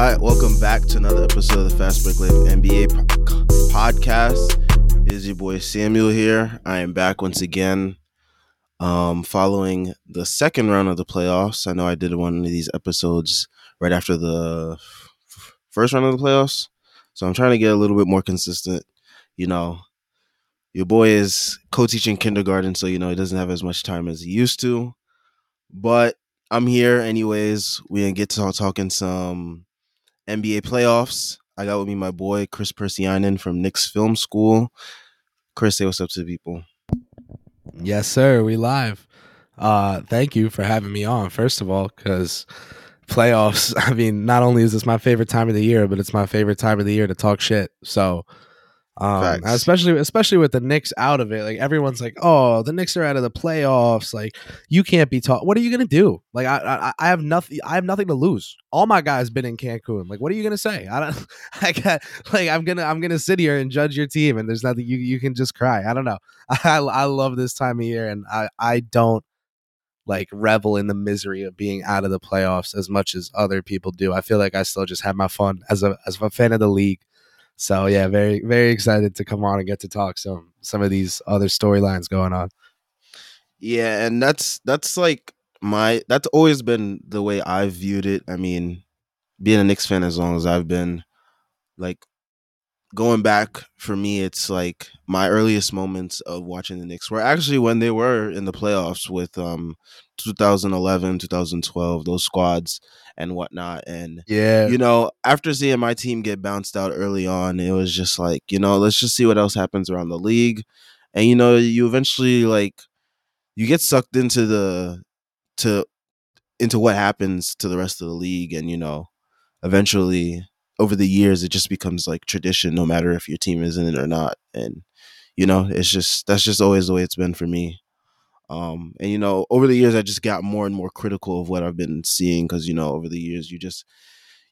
All right, welcome back to another episode of the Fast Break Live NBA po- podcast. It is your boy Samuel here. I am back once again, um, following the second round of the playoffs. I know I did one of these episodes right after the f- first round of the playoffs, so I'm trying to get a little bit more consistent. You know, your boy is co-teaching kindergarten, so you know he doesn't have as much time as he used to. But I'm here anyways. We gonna get to talk, talking some NBA playoffs. I got with me my boy Chris Persianen from Knicks Film School. Chris, say what's up to the people. Yes, sir. We live. Uh, thank you for having me on. First of all, because playoffs. I mean, not only is this my favorite time of the year, but it's my favorite time of the year to talk shit. So, um, especially especially with the Knicks out of it, like everyone's like, "Oh, the Knicks are out of the playoffs." Like, you can't be taught. What are you gonna do? Like, I, I I have nothing. I have nothing to lose. All my guys been in Cancun. Like, what are you gonna say? I don't. I got like I'm gonna I'm gonna sit here and judge your team, and there's nothing you you can just cry. I don't know. I I love this time of year, and I I don't like revel in the misery of being out of the playoffs as much as other people do. I feel like I still just have my fun as a as a fan of the league. So yeah, very very excited to come on and get to talk some some of these other storylines going on. Yeah, and that's that's like my that's always been the way I've viewed it. I mean, being a Knicks fan as long as I've been, like going back for me, it's like my earliest moments of watching the Knicks were actually when they were in the playoffs with um 2011, 2012, those squads and whatnot. And Yeah, you know, after seeing my team get bounced out early on, it was just like, you know, let's just see what else happens around the league. And you know, you eventually like you get sucked into the to into what happens to the rest of the league and you know, eventually over the years it just becomes like tradition no matter if your team is in it or not. And you know, it's just that's just always the way it's been for me. Um, and you know, over the years, I just got more and more critical of what I've been seeing because you know, over the years, you just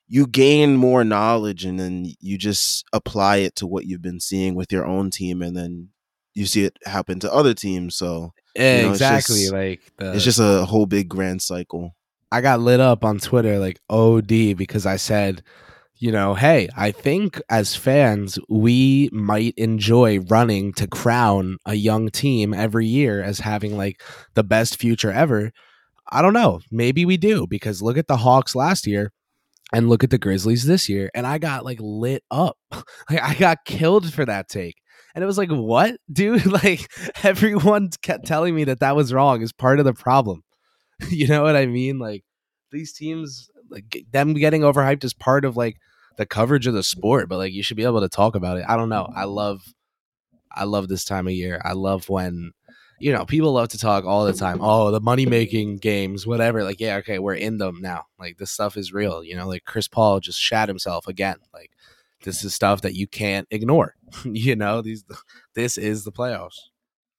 you gain more knowledge and then you just apply it to what you've been seeing with your own team, and then you see it happen to other teams. So yeah, know, exactly. just- like the, it's just a whole big grand cycle. I got lit up on Twitter like OD because I said, you know, hey, I think as fans, we might enjoy running to crown a young team every year as having like the best future ever. I don't know. Maybe we do because look at the Hawks last year and look at the Grizzlies this year. And I got like lit up. like I got killed for that take. And it was like, what, dude? like everyone kept telling me that that was wrong is part of the problem. you know what I mean? Like these teams, like them getting overhyped is part of like the coverage of the sport, but like you should be able to talk about it. I don't know. I mm-hmm. love, I love this time of year. I love when, you know, people love to talk all the time. Oh, the money making games, whatever. Like, yeah, okay, we're in them now. Like this stuff is real. You know, like Chris Paul just shat himself again. Like this is stuff that you can't ignore. you know, these, this is the playoffs.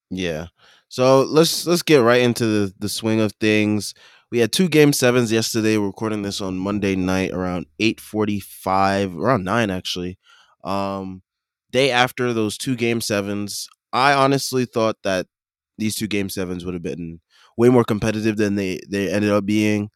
Yeah. So let's let's get right into the, the swing of things. We had two game sevens yesterday. We're recording this on Monday night around eight forty five, around nine actually. Um, day after those two game sevens, I honestly thought that these two game sevens would have been way more competitive than they they ended up being.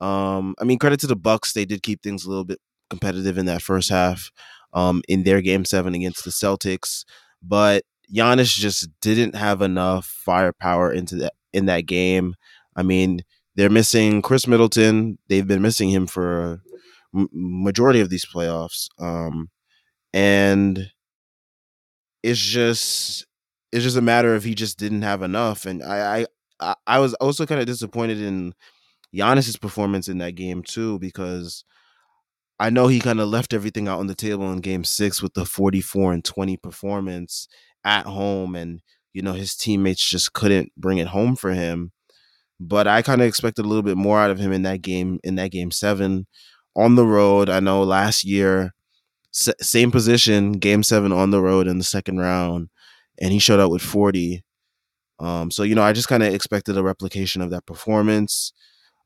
Um, I mean, credit to the Bucks, they did keep things a little bit competitive in that first half. Um, in their game seven against the Celtics, but Giannis just didn't have enough firepower into that in that game. I mean, they're missing Khris Middleton. They've been missing him for a majority of these playoffs, um, and it's just it's just a matter of he just didn't have enough. And I I I, was also kind of disappointed in Giannis's performance in that game too because I know he kind of left everything out on the table in game six with the 44 and 20 performance at home. And, you know, his teammates just couldn't bring it home for him. But I kind of expected a little bit more out of him in that game, in that game seven on the road. I know last year, s- same position, game seven on the road in the second round, and he showed up with 40. Um, so, you know, I just kind of expected a replication of that performance.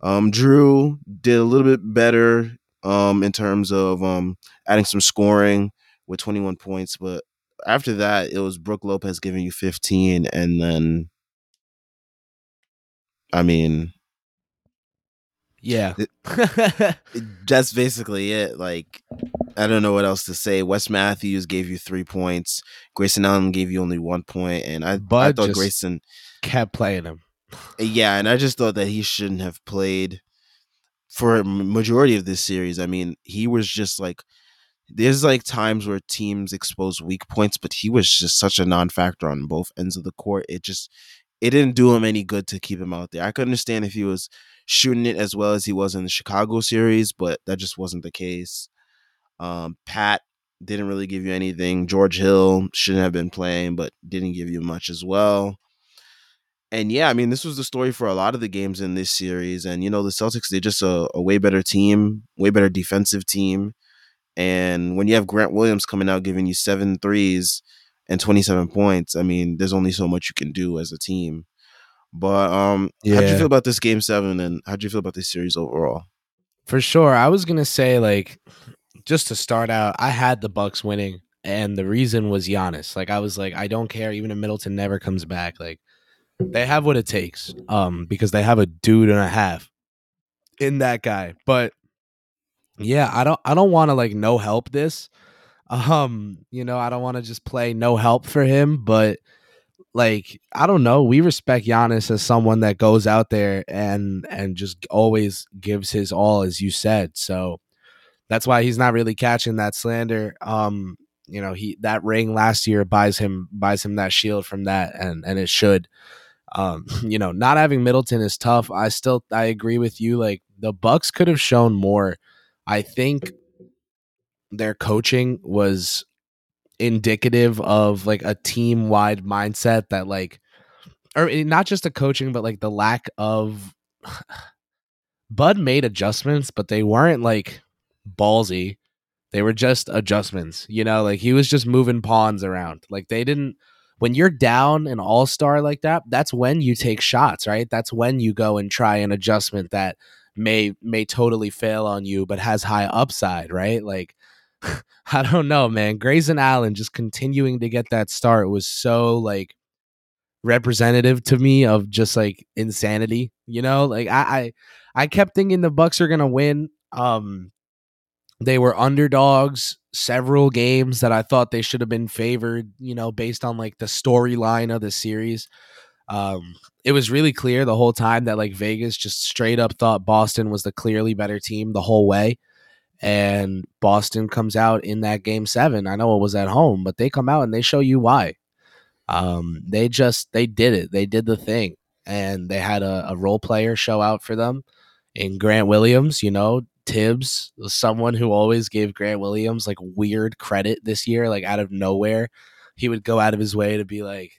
Um, Jrue did a little bit better um, in terms of um, adding some scoring with 21 points. But after that, it was Brook Lopez giving you 15. And then, I mean, Yeah. That's basically it. Like, I don't know what else to say. Wes Matthews gave you three points. Grayson Allen gave you only one point, and I, I thought Grayson kept playing him. Uh, yeah, and I just thought that he shouldn't have played for a majority of this series. I mean, he was just like there's like times where teams expose weak points, but he was just such a non-factor on both ends of the court. It just it didn't do him any good to keep him out there. I could understand if he was shooting it as well as he was in the Chicago series, but that just wasn't the case. Um, Pat didn't really give you anything. George Hill shouldn't have been playing, but didn't give you much as well. And yeah, I mean, this was the story for a lot of the games in this series. And, you know, the Celtics, they're just a, a way better team, way better defensive team. And when you have Grant Williams coming out giving you seven threes and 27 points, I mean, there's only so much you can do as a team. But um, yeah. how'd you feel about this game seven and how'd you feel about this series overall? For sure. I was gonna say, like, just to start out, I had the Bucks winning, and the reason was Giannis. Like, I was like, I don't care, even if Middleton never comes back. Like, they have what it takes. Um, because they have a dude and a half in that guy. But yeah, I don't I don't want to like no help this. Um, you know, I don't want to just play no help for him, but like I don't know, we respect Giannis as someone that goes out there and and just always gives his all as you said. So that's why he's not really catching that slander. Um, you know, he that ring last year buys him buys him that shield from that and and it should. Um, you know, not having Middleton is tough. I still I agree with you like the Bucks could have shown more. I think their coaching was indicative of like a team wide mindset that like or eh, not just the coaching but like the lack of Bud made adjustments but they weren't like ballsy. They were just adjustments you know like he was just moving pawns around. Like they didn't when you're down an all-star like that that's when you take shots right? That's when you go and try an adjustment that may may totally fail on you but has high upside right? Like I don't know, man. Grayson Allen just continuing to get that start was so like representative to me of just like insanity. You know, like I I, I kept thinking the Bucks are gonna win. Um, they were underdogs several games that I thought they should have been favored. You know, based on like the storyline of the series. Um, it was really clear the whole time that like Vegas just straight up thought Boston was the clearly better team the whole way and Boston comes out in that game seven. I know it was at home, but they come out and they show you why. Um, they just they did it. They did the thing, and they had a, a role player show out for them in Grant Williams. You know, Tibbs someone who always gave Grant Williams like weird credit this year, like out of nowhere. He would go out of his way to be like,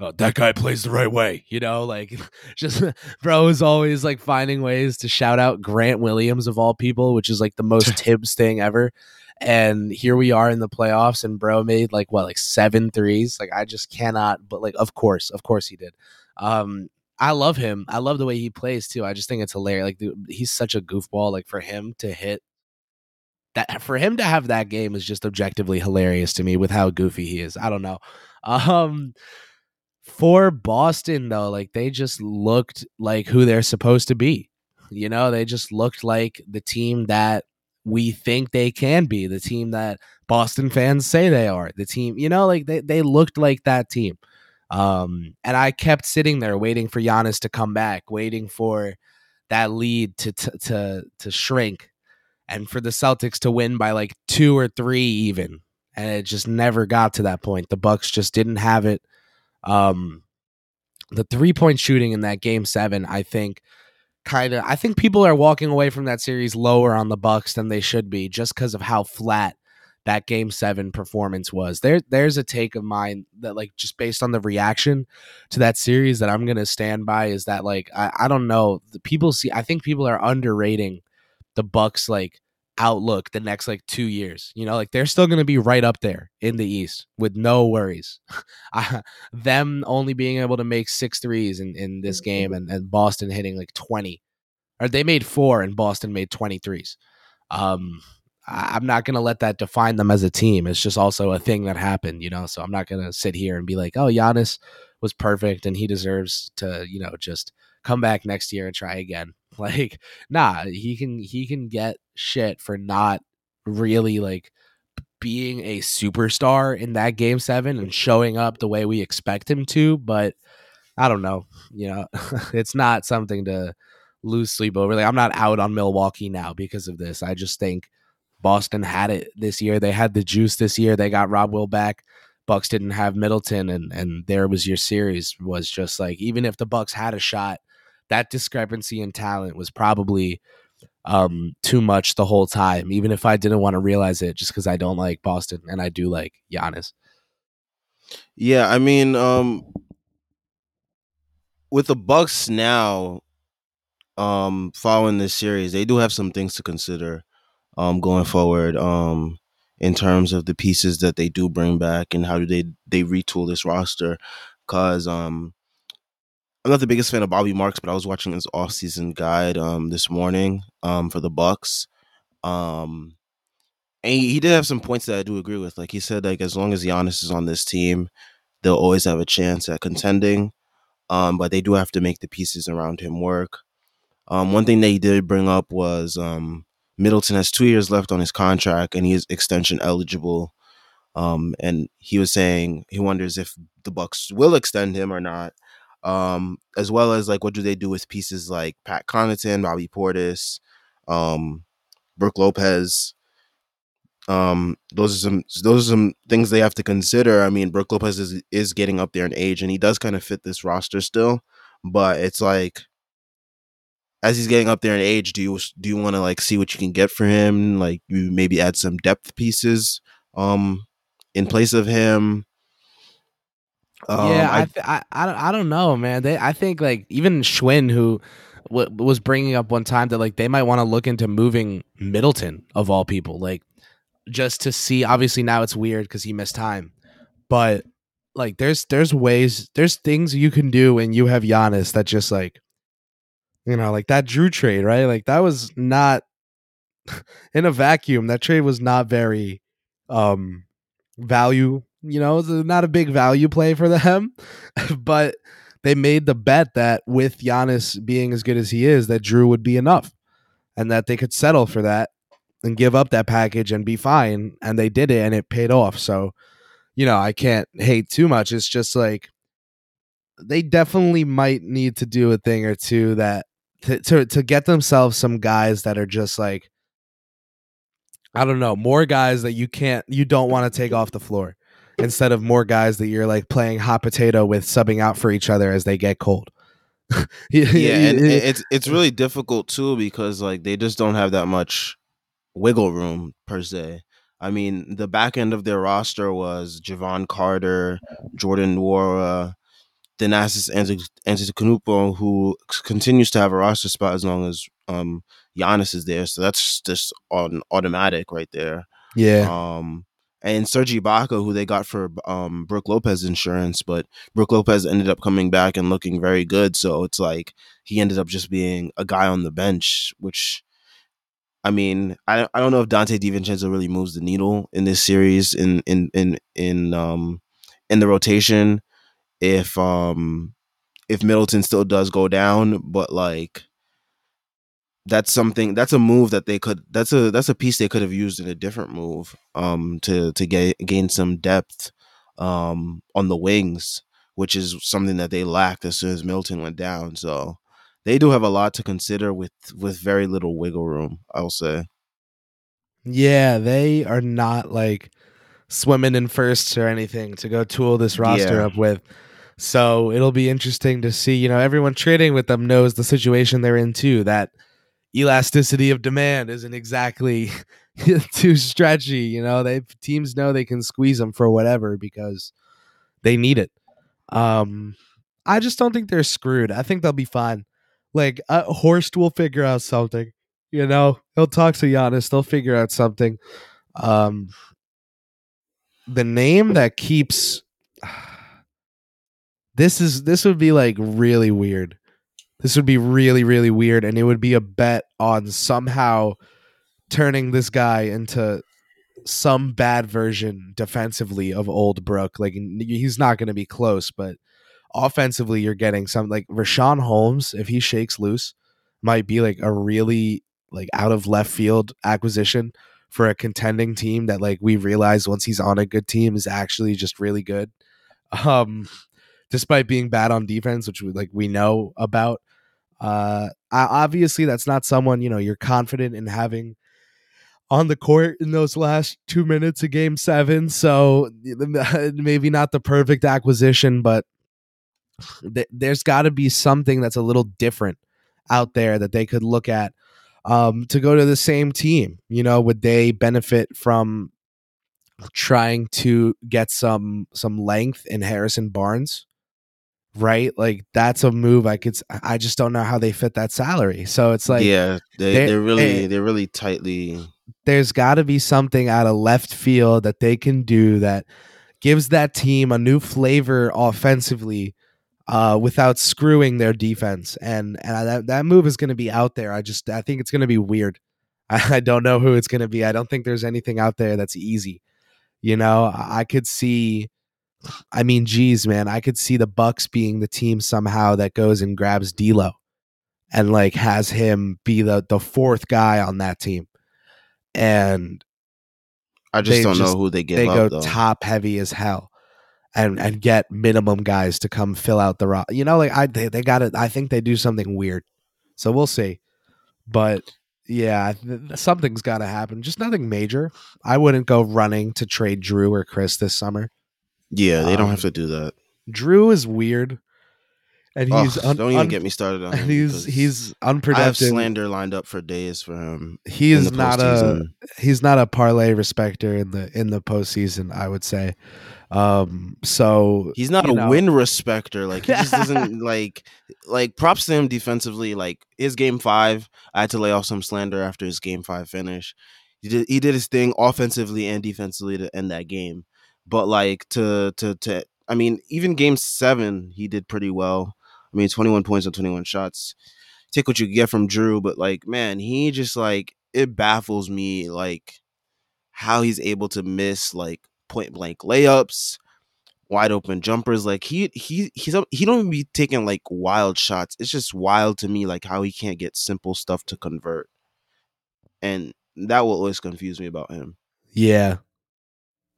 oh, that guy plays the right way, you know, like just bro is always like finding ways to shout out Grant Williams of all people, which is like the most Tibbs thing ever. And here we are in the playoffs, and bro made like what, like seven threes. Like I just cannot, but like of course, of course he did. Um, I love him. I love the way he plays too. I just think it's hilarious. Like dude, he's such a goofball. Like for him to hit that, for him to have that game is just objectively hilarious to me with how goofy he is. I don't know. Um, for Boston though, like they just looked like who they're supposed to be. You know, they just looked like the team that we think they can be, the team that Boston fans say they are, the team, you know, like they, they looked like that team. Um, and I kept sitting there waiting for Giannis to come back, waiting for that lead to to to, to shrink and for the Celtics to win by like two or three even. And it just never got to that point. The Bucks just didn't have it. Um, the three point shooting in that game seven, I think, kind of, I think people are walking away from that series lower on the Bucks than they should be, just because of how flat that game seven performance was. There, there's a take of mine that, like, just based on the reaction to that series, that I'm gonna stand by is that, like, I, I don't know, the people see, I think people are underrating the Bucks, like outlook the next like two years. You know, like they're still going to be right up there in the East with no worries. them only being able to make six threes in, in this game and, and Boston hitting like 20. Or they made four and Boston made 23s. Um, I, I'm not going to let that define them as a team. It's just also a thing that happened, you know? So I'm not going to sit here and be like, oh, Giannis was perfect and he deserves to, you know, just come back next year and try again. Like, nah, he can he can get shit for not really like being a superstar in that game seven and showing up the way we expect him to, but I don't know. You know, it's not something to lose sleep over. Like I'm not out on Milwaukee now because of this. I just think Boston had it this year. They had the juice this year. They got Rob Will back. Bucks didn't have Middleton, and and there was your series. Was just like even if the Bucks had a shot, that discrepancy in talent was probably um too much the whole time. Even if I didn't want to realize it, just because I don't like Boston and I do like Giannis. Yeah, I mean, um, with the Bucks now, um, following this series, they do have some things to consider, um, going forward, um, in terms of the pieces that they do bring back and how do they they retool this roster, because um, I'm not the biggest fan of Bobby Marks, but I was watching his off-season guide um this morning um for the Bucks, um, and he, he did have some points that I do agree with. Like he said, like as long as Giannis is on this team, they'll always have a chance at contending. Um, but they do have to make the pieces around him work. Um, one thing that he did bring up was um, Middleton has two years left on his contract and he is extension eligible. And he was saying he wonders if the Bucks will extend him or not. Um, as well as like what do they do with pieces like Pat Connaughton, Bobby Portis, um, Brook Lopez. Um, those are some those are some things they have to consider. I mean, Brook Lopez is is getting up there in age, and he does kind of fit this roster still. But it's like as he's getting up there in age, do you do you want to like see what you can get for him? Like you maybe add some depth pieces um in place of him. Um, yeah, I, th- I, I don't I don't know, man. They I think like even Schwinn who w- was bringing up one time that like they might want to look into moving Middleton of all people, like just to see. Obviously now it's weird because he missed time, but like there's there's ways there's things you can do when you have Giannis that just like you know like that Jrue trade right like that was not in a vacuum that trade was not very um value you know it's not a big value play for them but they made the bet that with Giannis being as good as he is that Jrue would be enough and that they could settle for that and give up that package and be fine and they did it and it paid off. So you know i can't hate too much. It's just like they definitely might need to do a thing or two that to to, to get themselves some guys that are just like i don't know more guys that you can't you don't want to take off the floor instead of more guys that you're like playing hot potato with subbing out for each other as they get cold yeah and it's it's really difficult too because like they just don't have that much wiggle room per se. I mean, the back end of their roster was Jevon Carter, Jordan Nwora, Thanasis Antetokounmpo, who continues to have a roster spot as long as um, Giannis is there. So that's just on automatic right there. Yeah. Um, and Serge Ibaka, who they got for um, Brook Lopez insurance, but Brook Lopez ended up coming back and looking very good. So it's like he ended up just being a guy on the bench, which I mean, I I don't know if Donte DiVincenzo really moves the needle in this series in in in in um in the rotation. If um if Middleton still does go down, but like that's something that's a move that they could that's a that's a piece they could have used in a different move um to to get gain some depth um on the wings, which is something that they lacked as soon as Milton went down. So they do have a lot to consider with with very little wiggle room. I'll say. Yeah, they are not like swimming in firsts or anything to go tool this roster yeah. up with. So it'll be interesting to see. You know, everyone trading with them knows the situation they're in too. That elasticity of demand isn't exactly too stretchy. You know, they teams know they can squeeze them for whatever because they need it. Um, I just don't think they're screwed. I think they'll be fine. Like uh, Horst will figure out something. You know, he'll talk to Giannis. They'll figure out something. Um, the name that keeps this is this would be like really weird. This would be really really weird, and it would be a bet on somehow turning this guy into some bad version defensively of old Brook. Like he's not going to be close, but offensively, you're getting some like Richaun Holmes if he shakes loose. might be like a really like out of left field acquisition for a contending team that like we realize once he's on a good team is actually just really good. Um despite being bad on defense, which we like we know about. Uh obviously that's not someone, you know, you're confident in having on the court in those last two minutes of game seven. So maybe not the perfect acquisition, but th- there's got to be something that's a little different out there that they could look at um, to go to the same team. You know, would they benefit from trying to get some some length in Harrison Barnes? Right, like that's a move. I could. I just don't know how they fit that salary. So it's like, yeah, they, they're, they're really they're really tightly there's got to be something out of left field that they can do that gives that team a new flavor offensively uh, without screwing their defense. And and that that move is going to be out there. I just I think it's going to be weird. I, I don't know who it's going to be. I don't think there's anything out there that's easy. You know, I, I could see. I mean, geez, man, I could see the Bucks being the team somehow that goes and grabs D'Lo, and like has him be the the fourth guy on that team and I just don't just, know who they give. They go though. top heavy as hell, and and get minimum guys to come fill out the rock. You know, like I they, they got it. I think they do something weird, so we'll see. But yeah, something's got to happen. Just nothing major. I wouldn't go running to trade Jrue or Chris this summer. Yeah, they um, don't have um, to do that. Jrue is weird and he's oh, un- don't even un- get me started on him. He's he's unproductive. I have slander lined up for days for him. He is not a he's not a parlay respecter in the in the postseason. I would say. Um, so he's not a know. win respecter. Like he just doesn't like like props to him defensively. Like his game five, I had to lay off some slander after his game five finish. He did he did his thing offensively and defensively to end that game. But like to to to I mean, even game seven, he did pretty well. I mean, 21 points on 21 shots. Take what you get from Jrue, but like, man, he just like it baffles me like how he's able to miss like point blank layups, wide open jumpers. Like he he he's he don't be taking like wild shots. It's just wild to me like how he can't get simple stuff to convert. And that will always confuse me about him. Yeah.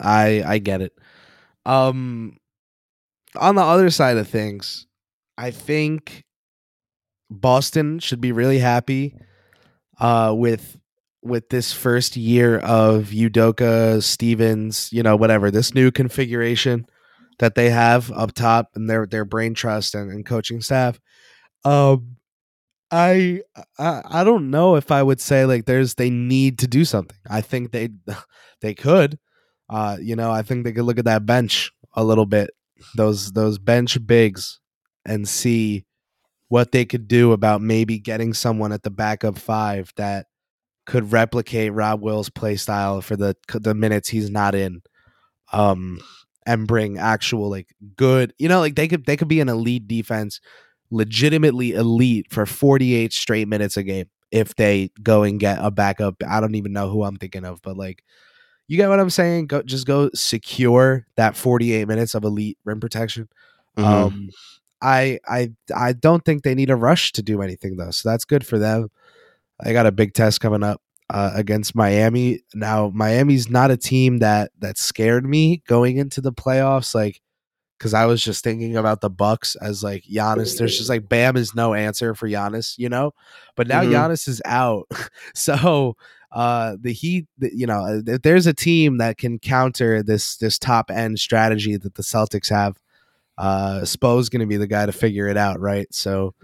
I I get it. Um on the other side of things, I think Boston should be really happy uh, with with this first year of Udoka, Stevens, you know, whatever this new configuration that they have up top and their their brain trust and, and coaching staff. Um, I, I I don't know if I would say like there's they need to do something. I think they they could. Uh, you know, I think they could look at that bench a little bit. Those those bench bigs and see what they could do about maybe getting someone at the backup five that could replicate Rob Will's play style for the the minutes he's not in, um, and bring actual like good. You know, like they could they could be an elite defense, legitimately elite for forty eight straight minutes a game if they go and get a backup. I don't even know who I'm thinking of, but like. You get what I'm saying? Go just go secure that 48 minutes of elite rim protection. Mm-hmm. Um, I I I don't think they need a rush to do anything though, so that's good for them. I got a big test coming up uh, against Miami. Now Miami's not a team that that scared me going into the playoffs, like because I was just thinking about the Bucks as like Giannis. There's just like Bam is no answer for Giannis, you know. But now mm-hmm. Giannis is out, so uh the Heat, you know, if there's a team that can counter this this top end strategy that the Celtics have uh, Spo's going to be the guy to figure it out, right? So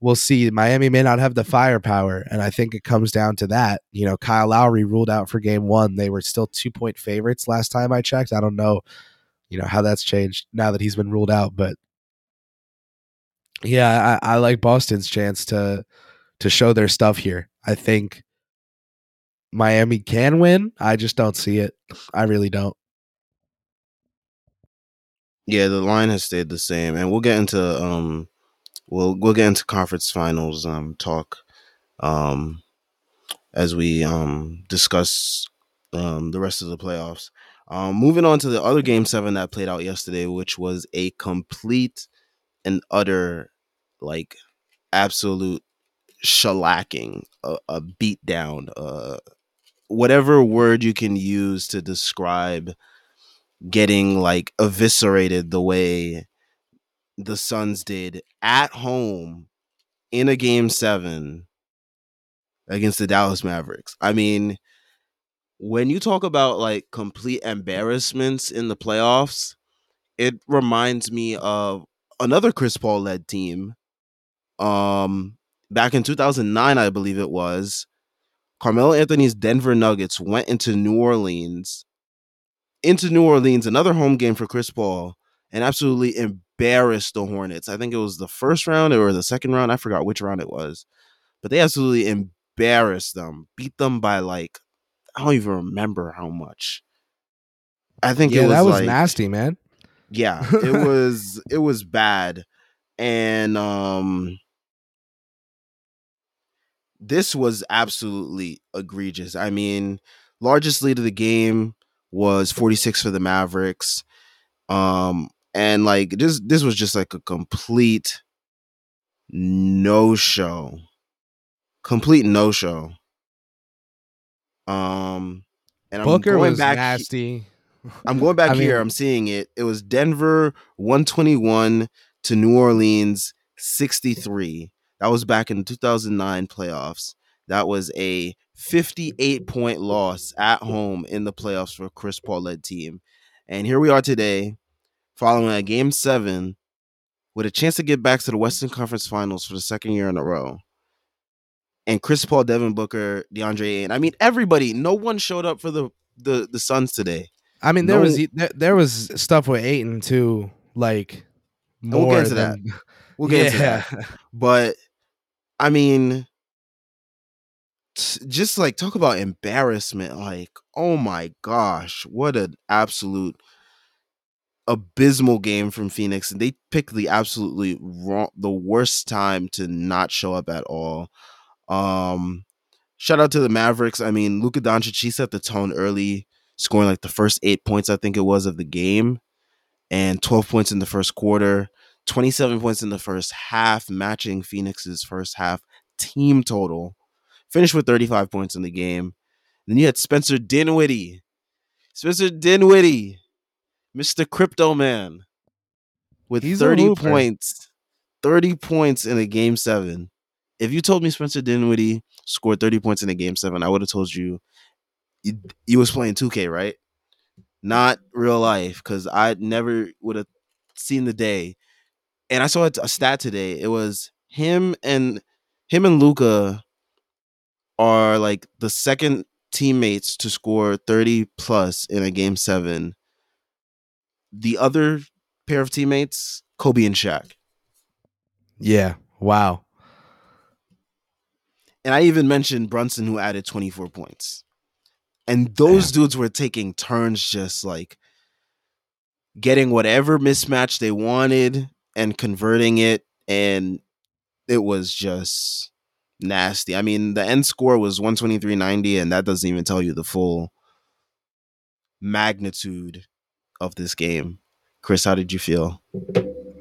we'll see. Miami may not have the firepower, and I think it comes down to that. You know, Kyle Lowry ruled out for game one. They were still two point favorites last time I checked. I don't know, you know, how that's changed now that he's been ruled out, but yeah, I, I like Boston's chance to to show their stuff here. I think Miami can win. I just don't see it. I really don't. Yeah, the line has stayed the same, and we'll get into um, we'll we'll get into conference finals um talk, um, as we um discuss um the rest of the playoffs. Um, moving on to the other game seven that played out yesterday, which was a complete and utter, like, absolute shellacking, a, a beat down, uh, whatever word you can use to describe getting like eviscerated the way the Suns did at home in a game seven against the Dallas Mavericks. I mean, when you talk about like complete embarrassments in the playoffs, it reminds me of another Chris Paul led team. Um, back in 2009, I believe it was. Carmelo Anthony's Denver Nuggets went into New Orleans, into New Orleans, another home game for Chris Paul, and absolutely embarrassed the Hornets. I think it was the first round or the second round. I forgot which round it was, but they absolutely embarrassed them, beat them by like I don't even remember how much. I think yeah, it was that was like, nasty, man. Yeah, it was it was bad, and um, this was absolutely egregious. I mean, largest lead of the game was 46 for the Mavericks. Um, and like this this was just like a complete no show. Complete no show. Um and Booker I'm going was back nasty. I'm going back I here. I'm seeing it. It was Denver 121 to New Orleans 63. That was back in the 2009 playoffs. That was a 58 point loss at home in the playoffs for Chris Paul led team. And here we are today, following a game seven with a chance to get back to the Western Conference Finals for the second year in a row. And Chris Paul, Devin Booker, DeAndre Ayton. I mean, everybody. No one showed up for the the the Suns today. I mean, there No- was there, there was stuff with Ayton too, like we'll more get into than, We'll get into yeah. that. But I mean, t- just like talk about embarrassment. Like, oh my gosh, what an absolute abysmal game from Phoenix. And they picked the absolutely wrong, the worst time to not show up at all. Um, shout out to the Mavericks. I mean, Luka Doncic, he set the tone early, scoring like the first eight points, I think it was, of the game, and 12 points in the first quarter. 27 points in the first half, matching Phoenix's first half team total. Finished with 35 points in the game. Then you had Spencer Dinwiddie. Spencer Dinwiddie, Mr. Crypto Man, with He's 30 points. 30 points in a game seven. If you told me Spencer Dinwiddie scored 30 points in a game seven, I would have told you you, you was playing 2K, right? Not real life, because I never would have seen the day and I saw a, stat today. It was him and him and Luka are like the second teammates to score 30 plus in a game 7. The other pair of teammates, Kobe and Shaq. yeah. Wow. And I even mentioned Brunson who added 24 points. And those dudes were taking turns just like getting whatever mismatch they wanted and converting it and it was just nasty. I mean, the end score was 123.90 and that doesn't even tell you the full magnitude of this game. Chris, how did you feel?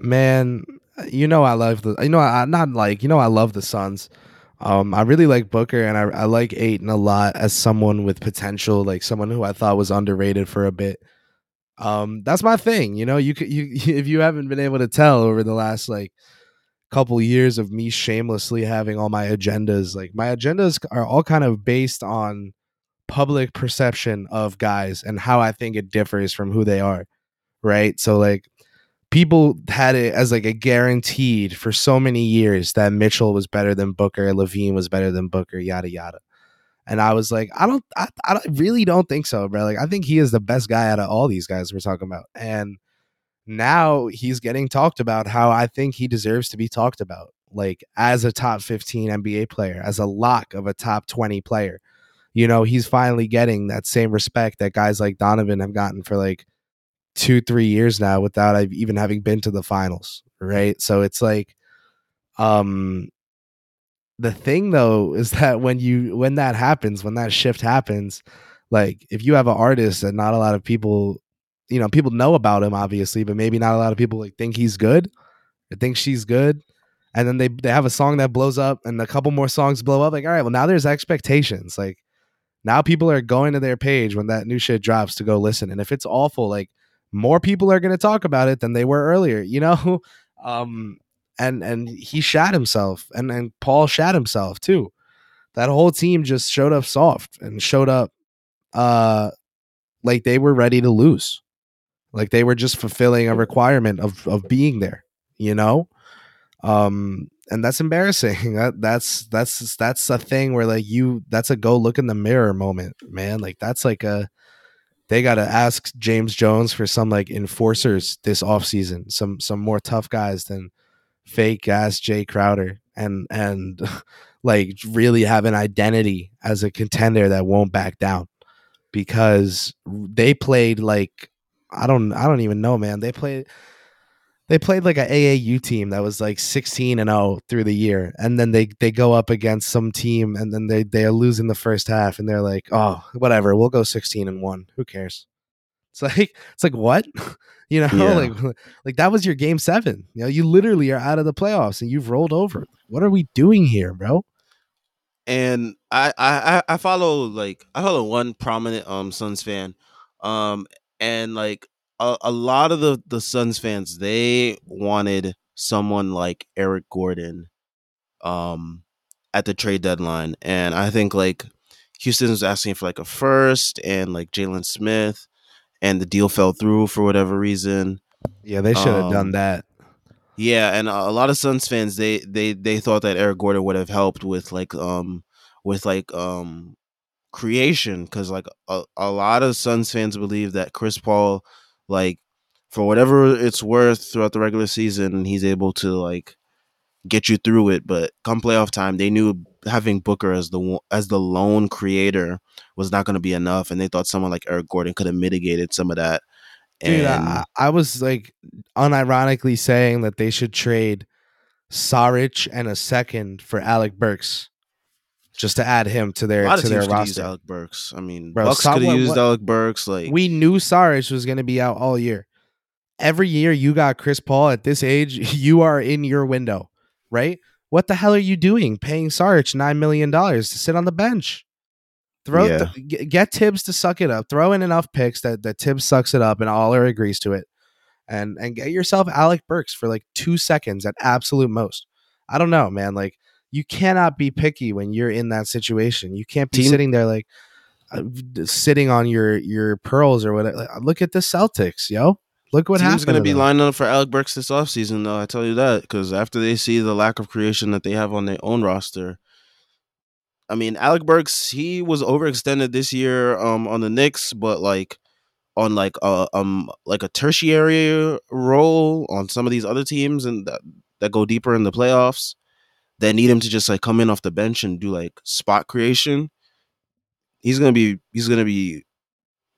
man you know i love the you know i not like you know i love the suns um i really like booker and i, I like Ayton a lot as someone with potential like someone who i thought was underrated for a bit um that's my thing you know you could you if you haven't been able to tell over the last like couple years of me shamelessly having all my agendas like my agendas are all kind of based on public perception of guys and how i think it differs from who they are right so like people had it as like a guaranteed for so many years that Mitchell was better than Booker, LaVine was better than Booker, yada yada. And I was like, I don't, I, I really don't think so, bro. Like, I think he is the best guy out of all these guys we're talking about. And now he's getting talked about how I think he deserves to be talked about, like as a top 15 NBA player, as a lock of a top 20 player. You know, he's finally getting that same respect that guys like Donovan have gotten for like two three years now without even having been to the finals right so it's like um the thing though is that when you when that happens when that shift happens like if you have an artist that not a lot of people you know people know about him obviously but maybe not a lot of people like think he's good or think she's good and then they they have a song that blows up and a couple more songs blow up like all right well now there's expectations like now people are going to their page when that new shit drops to go listen and if it's awful like more people are to talk about it than they were earlier you know? Um and and he shot himself and and paul shot himself too. That whole team just showed up soft and showed up uh like they were ready to lose. Like they were just fulfilling a requirement of of being there you know? Um and that's embarrassing. That that's that's that's a thing where like you that's a go look in the mirror moment man. Like that's like a they got to ask James Jones for some like enforcers this offseason some some more tough guys than fake ass Jay Crowder and and like really have an identity as a contender that won't back down because they played like I don't I don't even know man. They played they played like a AAU team that was like 16 and 0 through the year and then they they go up against some team and then they they are losing the first half and they're like oh whatever we'll go 16 and 1 who cares it's like it's like what? You know Yeah. like like that was your game 7 you know you literally are out of the playoffs and you've rolled over. What are we doing here bro? And I, I I- I follow like I follow one prominent um Suns fan, um and like a, a lot of the the Suns fans they wanted someone like Eric Gordon, um, at the trade deadline, and I think like Houston was asking for like a first and like Jalen Smith, and the deal fell through for whatever reason. yeah they should have Um, done that Yeah, and a a lot of Suns fans they they they thought that Eric Gordon would have helped with like um with like um creation because like a, a lot of Suns fans believe that Chris Paul like for whatever it's worth throughout the regular season he's able to like get you through it but come playoff time they knew having Booker as the as the lone creator was not going to be enough and they thought someone like Eric Gordon could have mitigated some of that Dude, and I, I was like unironically saying that they should trade Saric and a second for Alec Burks, just to add him to their to their teams could use roster. Alec Burks. I mean, Bro, Bucks could have used what- Alec Burks. Like We knew Saric was going to be out all year. Every year you got Chris Paul at this age, you are in your window, right? What the hell are you doing paying Saric $9 million to sit on the bench? Throw Yeah. th- get Tibbs to suck it up. Throw in enough picks that, that Tibbs sucks it up and Aller agrees to it. And and get yourself Alec Burks for like two seconds at absolute most. I don't know, man. Like you cannot be picky when you're in that situation. You can't be Team- sitting there like uh, sitting on your your pearls or whatever. Like, look at the Celtics, yo. Look what teams happened. going to be them. lining up for Alec Burks this offseason, though. I tell you that because after they see the lack of creation that they have on their own roster, I mean, Alec Burks he was overextended this year um on the Knicks, but like on like a um like a tertiary role on some of these other teams and that, that go deeper in the playoffs that need him to just like come in off the bench and do like spot creation. He's gonna be he's gonna be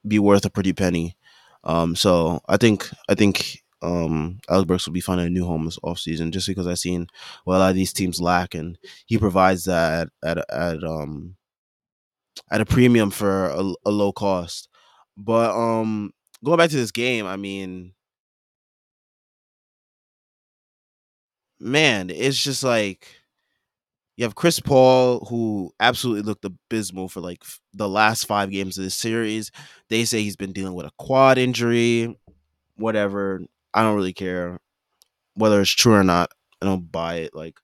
be worth a pretty penny. Um, so I think I think um Burks will be finding a new home this offseason just because I've seen what a lot of these teams lack and he provides that at at, at um at a premium for a, a low cost. But um going back to this game, I mean man, it's just like you have Chris Paul who absolutely looked abysmal for like the last 5 games of this series. They say he's been dealing with a quad injury, whatever. I don't really care whether it's true or not. I don't buy it. Like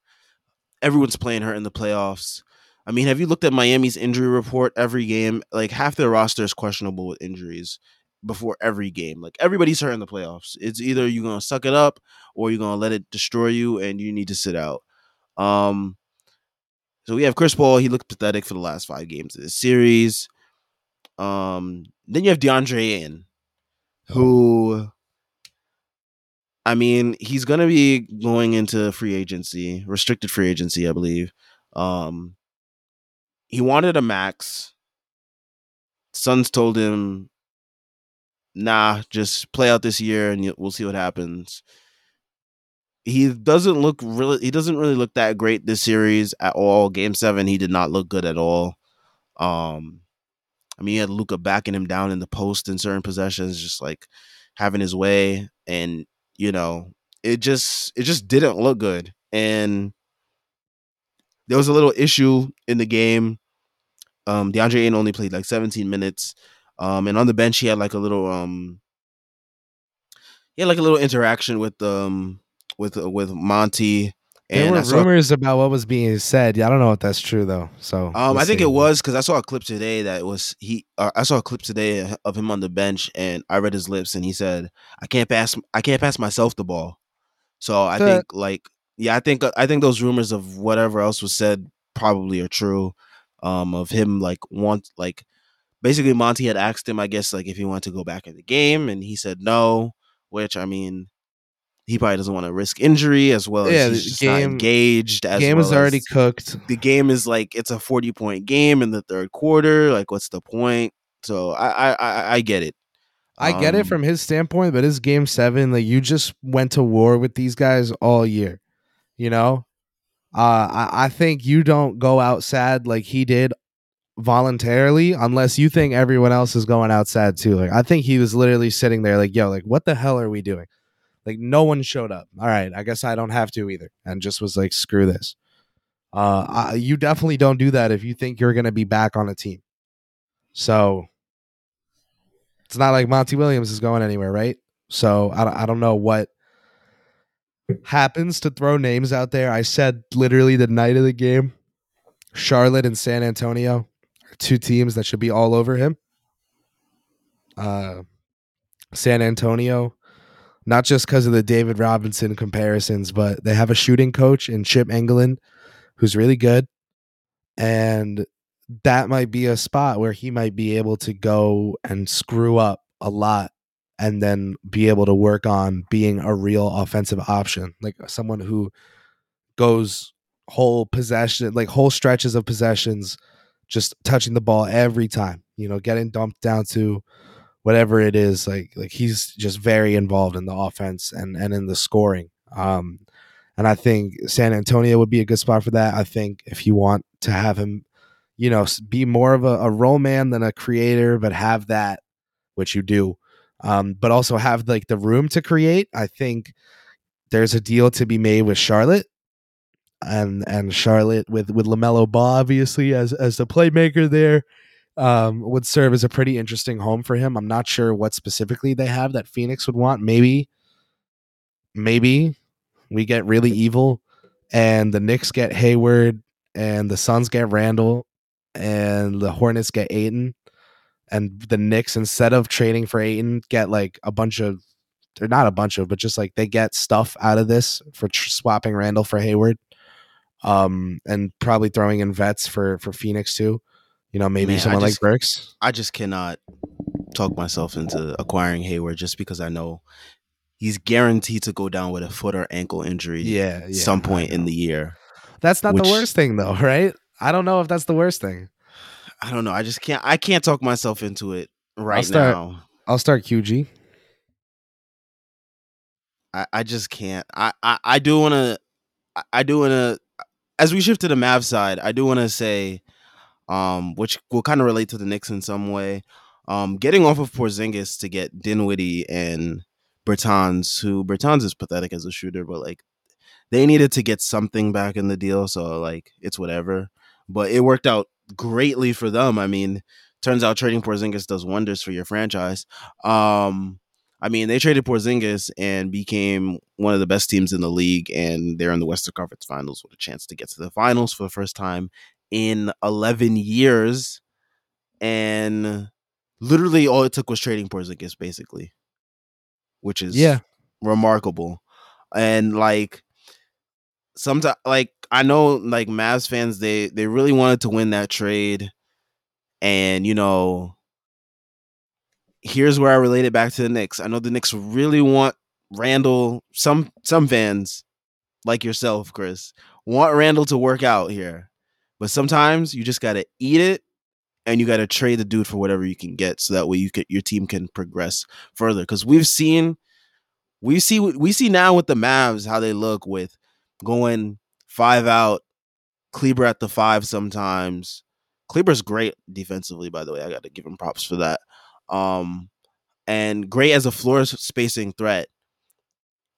everyone's playing her in the playoffs. I mean, have you looked at Miami's injury report every game? Like half their roster is questionable with injuries before every game. Like everybody's hurt in the playoffs. It's either you're gonna suck it up or you're gonna let it destroy you and you need to sit out. Um so we have Chris Paul, he looked pathetic for the last five games of this series. Um then you have DeAndre Ayton, who I mean, he's gonna be going into free agency, restricted free agency, I believe. Um, he wanted a max. Suns told him, "Nah, just play out this year, and we'll see what happens." He doesn't look really. He doesn't really look that great this series at all. Game seven, he did not look good at all. Um, I mean, he had Luka backing him down in the post in certain possessions, just like having his way, and you know, it just it just didn't look good. and there was a little issue in the game. Um, DeAndre Ayton only played like 17 minutes. Um, and on the bench he had like a little um, he had like a little interaction with um with uh, with Monty. There And were I saw, rumors about what was being said. Yeah, I don't know if that's true though. So um, we'll I think see. it was because I saw a clip today that was he. Uh, I saw a clip today of him on the bench, and I read his lips, and he said, "I can't pass. I can't pass myself the ball." So I But- think like yeah, I think I think those rumors of whatever else was said probably are true. Um, of him like want like basically Monty had asked him, I guess, like if he wanted to go back in the game, and he said no. Which I mean, he probably doesn't want to risk injury as well as he's the just not game- engaged. As game is already cooked. the game is like it's a 40 point game in the third quarter like what's the point so i i i, I get it I get it Um, from his standpoint, but it's game seven. Like you just went to war with these guys all year. You know? Uh I, I think you don't go out sad like he did voluntarily unless you think everyone else is going out sad too. Like I think he was literally sitting there like, yo, like what the hell are we doing? Like no one showed up. All right, I guess I don't have to either. And just was like, screw this. Uh I, you definitely don't do that if you think you're gonna be back on a team. So it's not like Monty Williams is going anywhere, right? So I I don't know what happens to throw names out there. I said literally the night of the game, Charlotte and San Antonio are two teams that should be all over him. Uh, San Antonio, not just because of the David Robinson comparisons, but they have a shooting coach in Chip Engelland who's really good. And that might be a spot where he might be able to go and screw up a lot and then be able to work on being a real offensive option like someone who goes whole possession like whole stretches of possessions just touching the ball every time you know getting dumped down to whatever it is like like he's just very involved in the offense and and in the scoring. Um and i think san antonio would be a good spot for that. I think if you want to have him you know be more of a, a role man than a creator but have that which you do um but also have like the room to create i think there's a deal to be made with charlotte and and charlotte with with lamelo ball obviously as as the playmaker there um would serve as a pretty interesting home for him. I'm not sure what specifically they have that phoenix would want. Maybe maybe we get really evil and the Knicks get Hayward and the Suns get Randle and the Hornets get Ayton and the Knicks instead of trading for Ayton get like a bunch of or not a bunch of but just like they get stuff out of this for tr- swapping Randle for Hayward um and probably throwing in vets for for Phoenix too you know maybe Man, someone just- like Burks i just cannot talk myself into acquiring hayward just because i know he's guaranteed to go down with a foot or ankle injury yeah, yeah some point in the year that's not which- the worst thing though right I don't know if that's the worst thing i don't know i just can't i can't talk myself into it right start- now I'll start QG I, I just can't. I, I, I do want to. I do want to. As we shift to the Mavs side, I do want to say, um, which will kind of relate to the Knicks in some way. Um, getting off of Porzingis to get Dinwiddie and Bertans, who Bertans is pathetic as a shooter, but like they needed to get something back in the deal, so like it's whatever. But it worked out greatly for them. I mean, turns out trading Porzingis does wonders for your franchise. Um, I mean, they traded Porzingis and became one of the best teams in the league, and they're in the Western Conference Finals with a chance to get to the finals for the first time in 11 years. And literally, all it took was trading Porzingis, basically, which is Yeah. remarkable. And like, sometimes, like I know, like Mavs fans, they they really wanted to win that trade, and you know, here's where I relate it back to the Knicks. I know the Knicks really want Randle. Some some fans, like yourself, Chris, want Randle to work out here, but sometimes you just gotta eat it, and you gotta trade the dude for whatever you can get, so that way you can your team can progress further. Because we've seen, we see we see now with the Mavs how they look with going five out, Kleber at the five sometimes. Kleber's great defensively, by the way. I got to give him props for that um, and great as a floor spacing threat.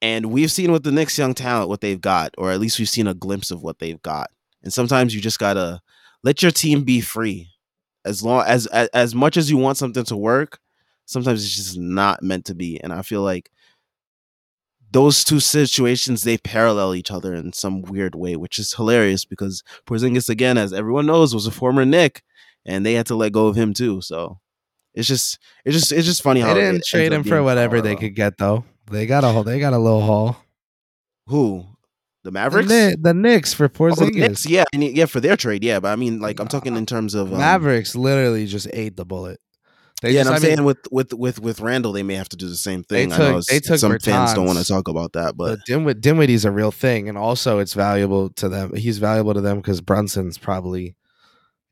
And we've seen with the Knicks young talent what they've got, or at least we've seen a glimpse of what they've got. And sometimes you just gotta let your team be free. As long as as, as much as you want something to work, sometimes it's just not meant to be. And I feel like those two situations they parallel each other in some weird way, which is hilarious because Porzingis again, as everyone knows, was a former Knick, and they had to let go of him too. So it's just it's just it's just funny They how didn't it trade him for whatever they could get though. They got a whole. They got a little haul. Who the The, Mavericks? The Knicks for Oh, Porzingis. Knicks, yeah, I mean, yeah, for their trade, yeah. But I mean, like, I'm talking in terms of um, Mavericks literally just ate the bullet. They yeah, just, and I'm I mean, saying with with with with Randle, they may have to do the same They thing. I took- know they took some fans don't want to Bertans, talk about that, but but Dimwit, Dinwiddie's a real thing, and also it's valuable to them. He's valuable to them because Brunson's probably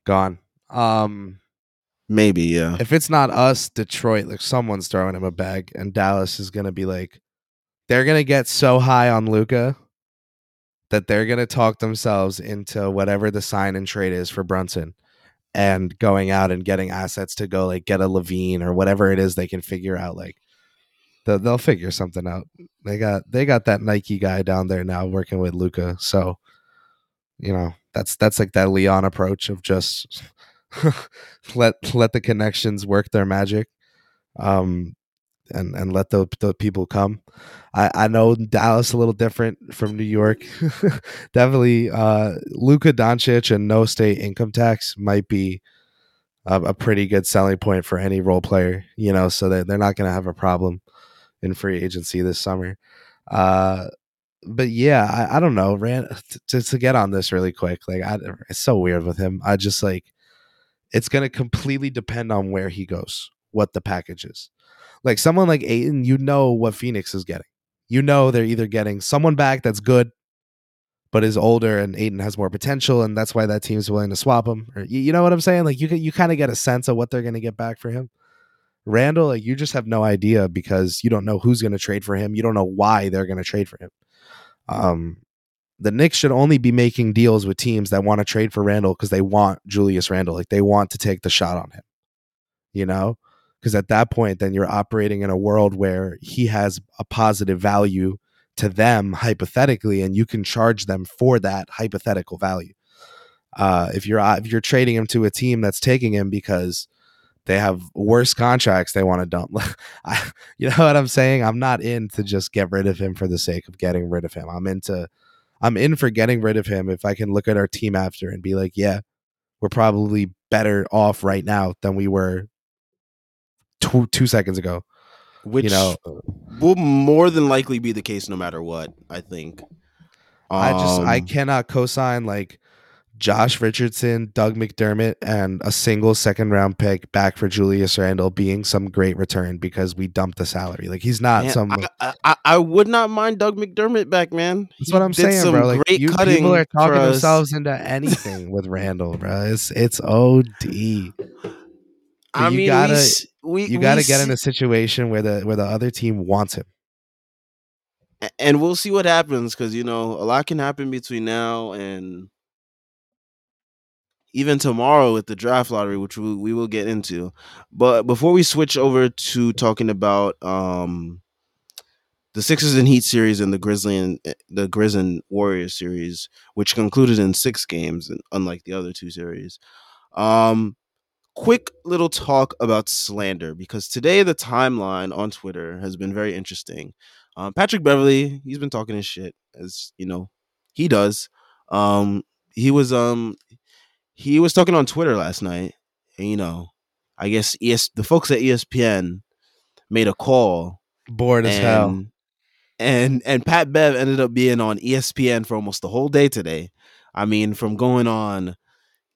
gone. Um, maybe, yeah. if it's not us, Detroit, like someone's throwing him a bag, and Dallas is gonna be like, they're gonna get so high on Luka that they're gonna talk themselves into whatever the sign and trade is for Brunson, and going out and getting assets to go like get a LaVine or whatever it is they can figure out. Like they'll, they'll figure something out. They got they got that Nike guy down there now working with Luka, so you know that's that's like that Leon approach of just let let the connections work their magic um and and let the the people come i i know dallas a little different from new york definitely uh luka doncic and no state income tax might be a, a pretty good selling point for any role player you know so that they're not going to have a problem in free agency this summer uh but yeah, I, I don't know. Ran to, to get on this really quick. Like, I, it's so weird with him. I just like it's going to completely depend on where he goes, what the package is. Like someone like Ayton, you know what Phoenix is getting. You know they're either getting someone back that's good, but is older, and Ayton has more potential, and that's why that team's willing to swap him. Or you, you know what I'm saying? Like you you kind of get a sense of what they're going to get back for him. Randle, like you just have no idea because you don't know who's going to trade for him. You don't know why they're going to trade for him. Um, the Knicks should only be making deals with teams that want to trade for Randle because they want Julius Randle. Like they want to take the shot on him, you know? Because at that point, then you're operating in a world where he has a positive value to them, hypothetically, and you can charge them for that hypothetical value. Uh, if you're if you're trading him to a team that's taking him because they have worse contracts they want to dump. I, you know what I'm saying? I'm not in to just get rid of him for the sake of getting rid of him. I'm into I'm in for getting rid of him if I can look at our team after and be like, yeah, we're probably better off right now than we were two two seconds ago. which you know, will more than likely be the case no matter what. I think. I just I Um, cannot co-sign like Josh Richardson, Doug McDermott, and a single second round pick back for Julius Randle being some great return because we dumped the salary. Like he's not man, some. I, I, I- I would not mind Doug McDermott back, man. That's He what I'm saying, bro. Like great you people are talking themselves into anything with Randle, bro. It's it's OD. I you mean, gotta- we, You got to get in a situation where the where the other team wants him. and we'll see what happens because you know a lot can happen between now and even tomorrow with the draft lottery which we, we will get into but before we switch over to talking about um the Sixers and Heat series and the Grizzly and eh, the Grizz and Warriors series, which concluded in six games, unlike the other two series. Um, quick little talk about slander because today the timeline on Twitter has been very interesting. Um, Patrick Beverley, he's been talking his shit as you know he does. Um, he was um he was talking on Twitter last night, and you know, I guess ES the folks at ESPN made a call Bored as hell. and and and Pat Bev ended up being on ESPN for almost the whole day today. I mean, from going on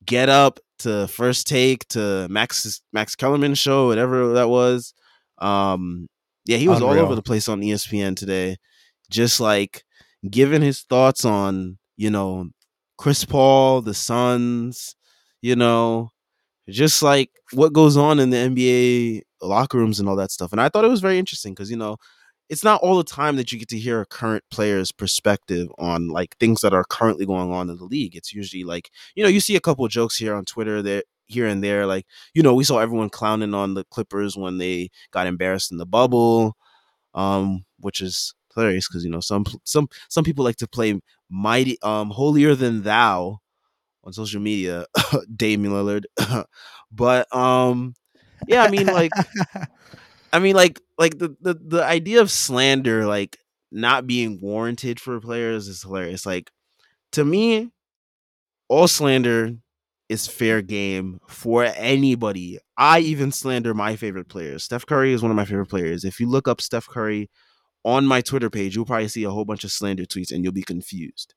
Get Up to First Take to Max Max Kellerman show, whatever that was. Um, yeah, he was all over the place on ESPN today, just like giving his thoughts on you know Chris Paul, the Suns, you know, just like what goes on in the NBA locker rooms and all that stuff. And I thought it was very interesting because you know it's not all the time that you get to hear a current player's perspective on like things that are currently going on in the league. It's usually like, you know, you see a couple jokes here on Twitter that here and there. Like, you know, we saw everyone clowning on the Clippers when they got embarrassed in the bubble, um, which is hilarious because you know some some some people like to play mighty um holier than thou on social media, Damian Lillard. but um, yeah, I mean like, I mean like like the the the idea of slander like not being warranted for players is hilarious. Like to me, all slander is fair game for anybody. I even slander my favorite players. Steph Curry is one of my favorite players. If you look up Steph Curry on my Twitter page, you'll probably see a whole bunch of slander tweets and you'll be confused.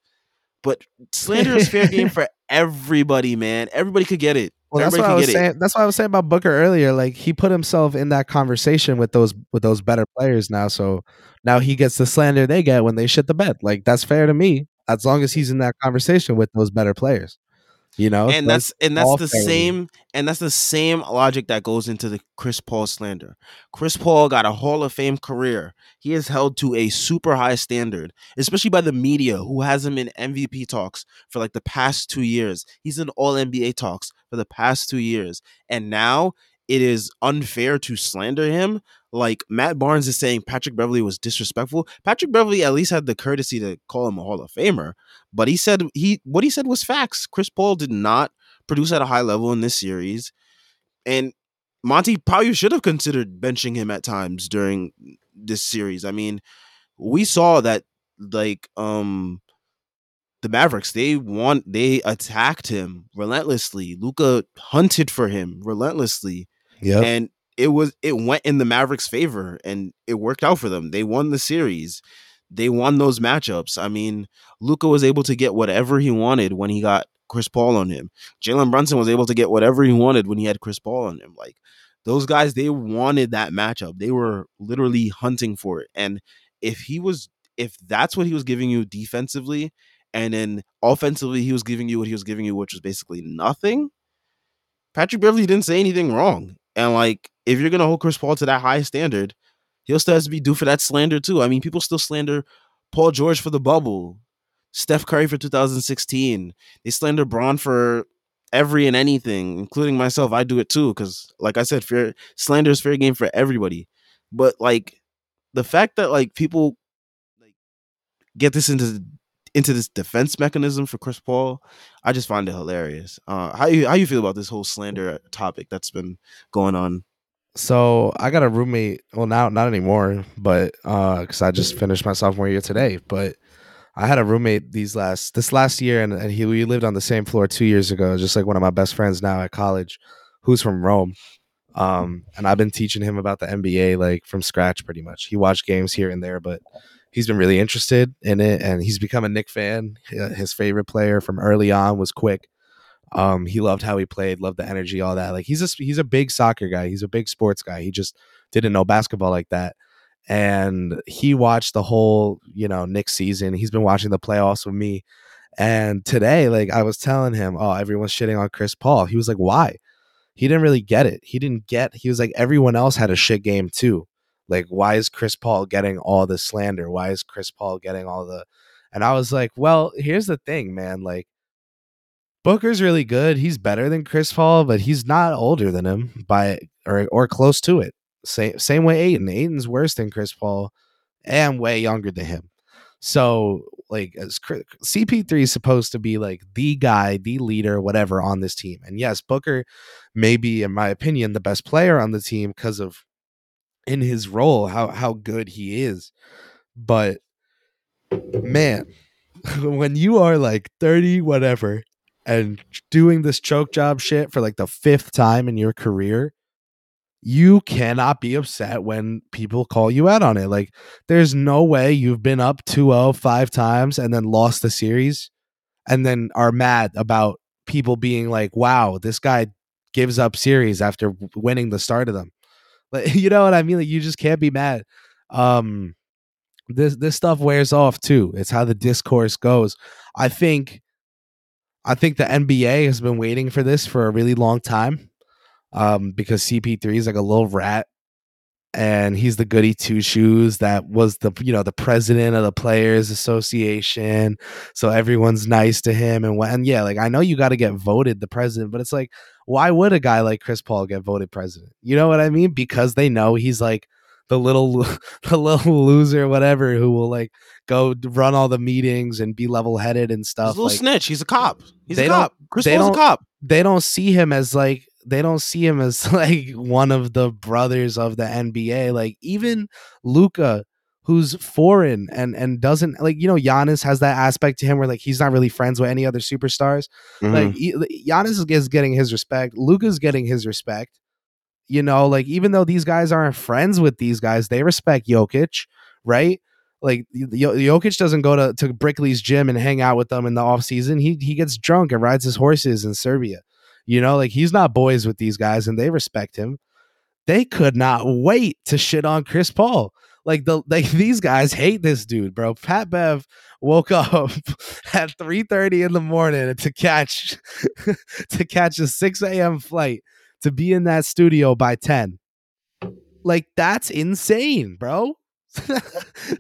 But slander is fair game for everybody, man. Everybody could get it. Well, that's everybody what I was it. saying. That's what I was saying about Booker earlier. Like he put himself in that conversation with those with those better players now. So now he gets the slander they get when they shit the bed. Like that's fair to me, as long as he's in that conversation with those better players. You know, and that's and that's the fair same and that's the same logic that goes into the Chris Paul slander. Chris Paul got a Hall of Fame career. He is held to a super high standard, especially by the media, who has him in MVP talks for like the past two years. He's in All NBA talks for the past two years, and now it is unfair to slander him. Like Matt Barnes is saying, Patrick Beverley was disrespectful. Patrick Beverley at least had the courtesy to call him a Hall of Famer, but he said he what he said was facts. Chris Paul did not produce at a high level in this series, and Monty probably should have considered benching him at times during this series. I mean, we saw that like um the Mavericks they want they attacked him relentlessly. Luka hunted for him relentlessly Yep. and it was it went in the Mavericks' favor, and it worked out for them. They won the series. They won those matchups. I mean, Luka was able to get whatever he wanted when he got Chris Paul on him. Jalen Brunson was able to get whatever he wanted when he had Chris Paul on him. Like those guys, they wanted that matchup. They were literally hunting for it. And if he was, if that's what he was giving you defensively, and then offensively he was giving you what he was giving you, which was basically nothing. Patrick Beverley didn't say anything wrong. And like, if you're gonna hold Chris Paul to that high standard, he'll still has to be due for that slander too. I mean, people still slander Paul George for the bubble, Steph Curry for 2016. They slander Bron for every and anything, including myself. I do it too, because like I said, fair slander is fair game for everybody. But like the fact that like people like get this into into this defense mechanism for Chris Paul, I just find it hilarious. Uh, how you how you feel about this whole slander topic that's been going on? So I got a roommate. Well, now not anymore, but because I just finished my sophomore year today. But I had a roommate these last this last year, and, and he we lived on the same floor two years ago. Just like one of my best friends now at college, who's from Rome. Um, and I've been teaching him about the NBA like from scratch, pretty much. He watched games here and there, but he's been really interested in it, and he's become a Knick fan. His favorite player from early on was Quick. Um, he loved how he played, loved the energy, all that. Like he's a he's a big soccer guy. He's a big sports guy. He just didn't know basketball like that. And he watched the whole, you know, Knick season. He's been watching the playoffs with me. And today, like I was telling him, oh, everyone's shitting on Chris Paul. He was like, why? He didn't really get it. He didn't get. He was like, everyone else had a shit game too. Like, why is Chris Paul getting all the slander? Why is Chris Paul getting all the? And I was like, well, here's the thing, man. Like, Booker's really good. He's better than Chris Paul, but he's not older than him by or or close to it. Same same way Ayton. Ayton's worse than Chris Paul and way younger than him. So like as CP3 is supposed to be like the guy, the leader, whatever on this team. And yes, Booker may be, in my opinion, the best player on the team because of in his role, how how good he is. But man, when you are like 30, whatever, and doing this choke job shit for like the fifth time in your career, you cannot be upset when people call you out on it. Like, there's no way you've been up 2 0 five times and then lost the series and then are mad about people being like, wow, this guy gives up series after winning the start of them. You know what I mean? Like, you just can't be mad. Um, this this stuff wears off too. It's how the discourse goes. I think I think the NBA has been waiting for this for a really long time. Um, because CP3 is like a little rat and he's the goody two shoes that was the you know the president of the players association so everyone's nice to him and when yeah like i know you got to get voted the president but it's like why would a guy like chris paul get voted president you know what i mean because they know he's like the little the little loser whatever who will like go run all the meetings and be level headed and stuff. He's a little like, snitch. He's a cop. He's a cop. Chris Paul's a cop. they don't see him as like they don't see him as like one of the brothers of the NBA. Like even Luka, who's foreign and and doesn't like you know Giannis has that aspect to him where like he's not really friends with any other superstars. Mhm. Like Giannis is- getting his respect. Luka's getting his respect. You know, like even though these guys aren't friends with these guys, they respect Jokic, right? Like Jokic doesn't go to, to Brickley's gym and hang out with them in the off season. He he gets drunk and rides his horses in Serbia. You know, like he's not boys with these guys and they respect him. They could not wait to shit on Chris Paul. Like the like these guys hate this dude, bro. Pat Bev woke up at 3:30 in the morning to catch to catch a 6 a.m. flight to be in that studio by 10. Like that's insane, bro.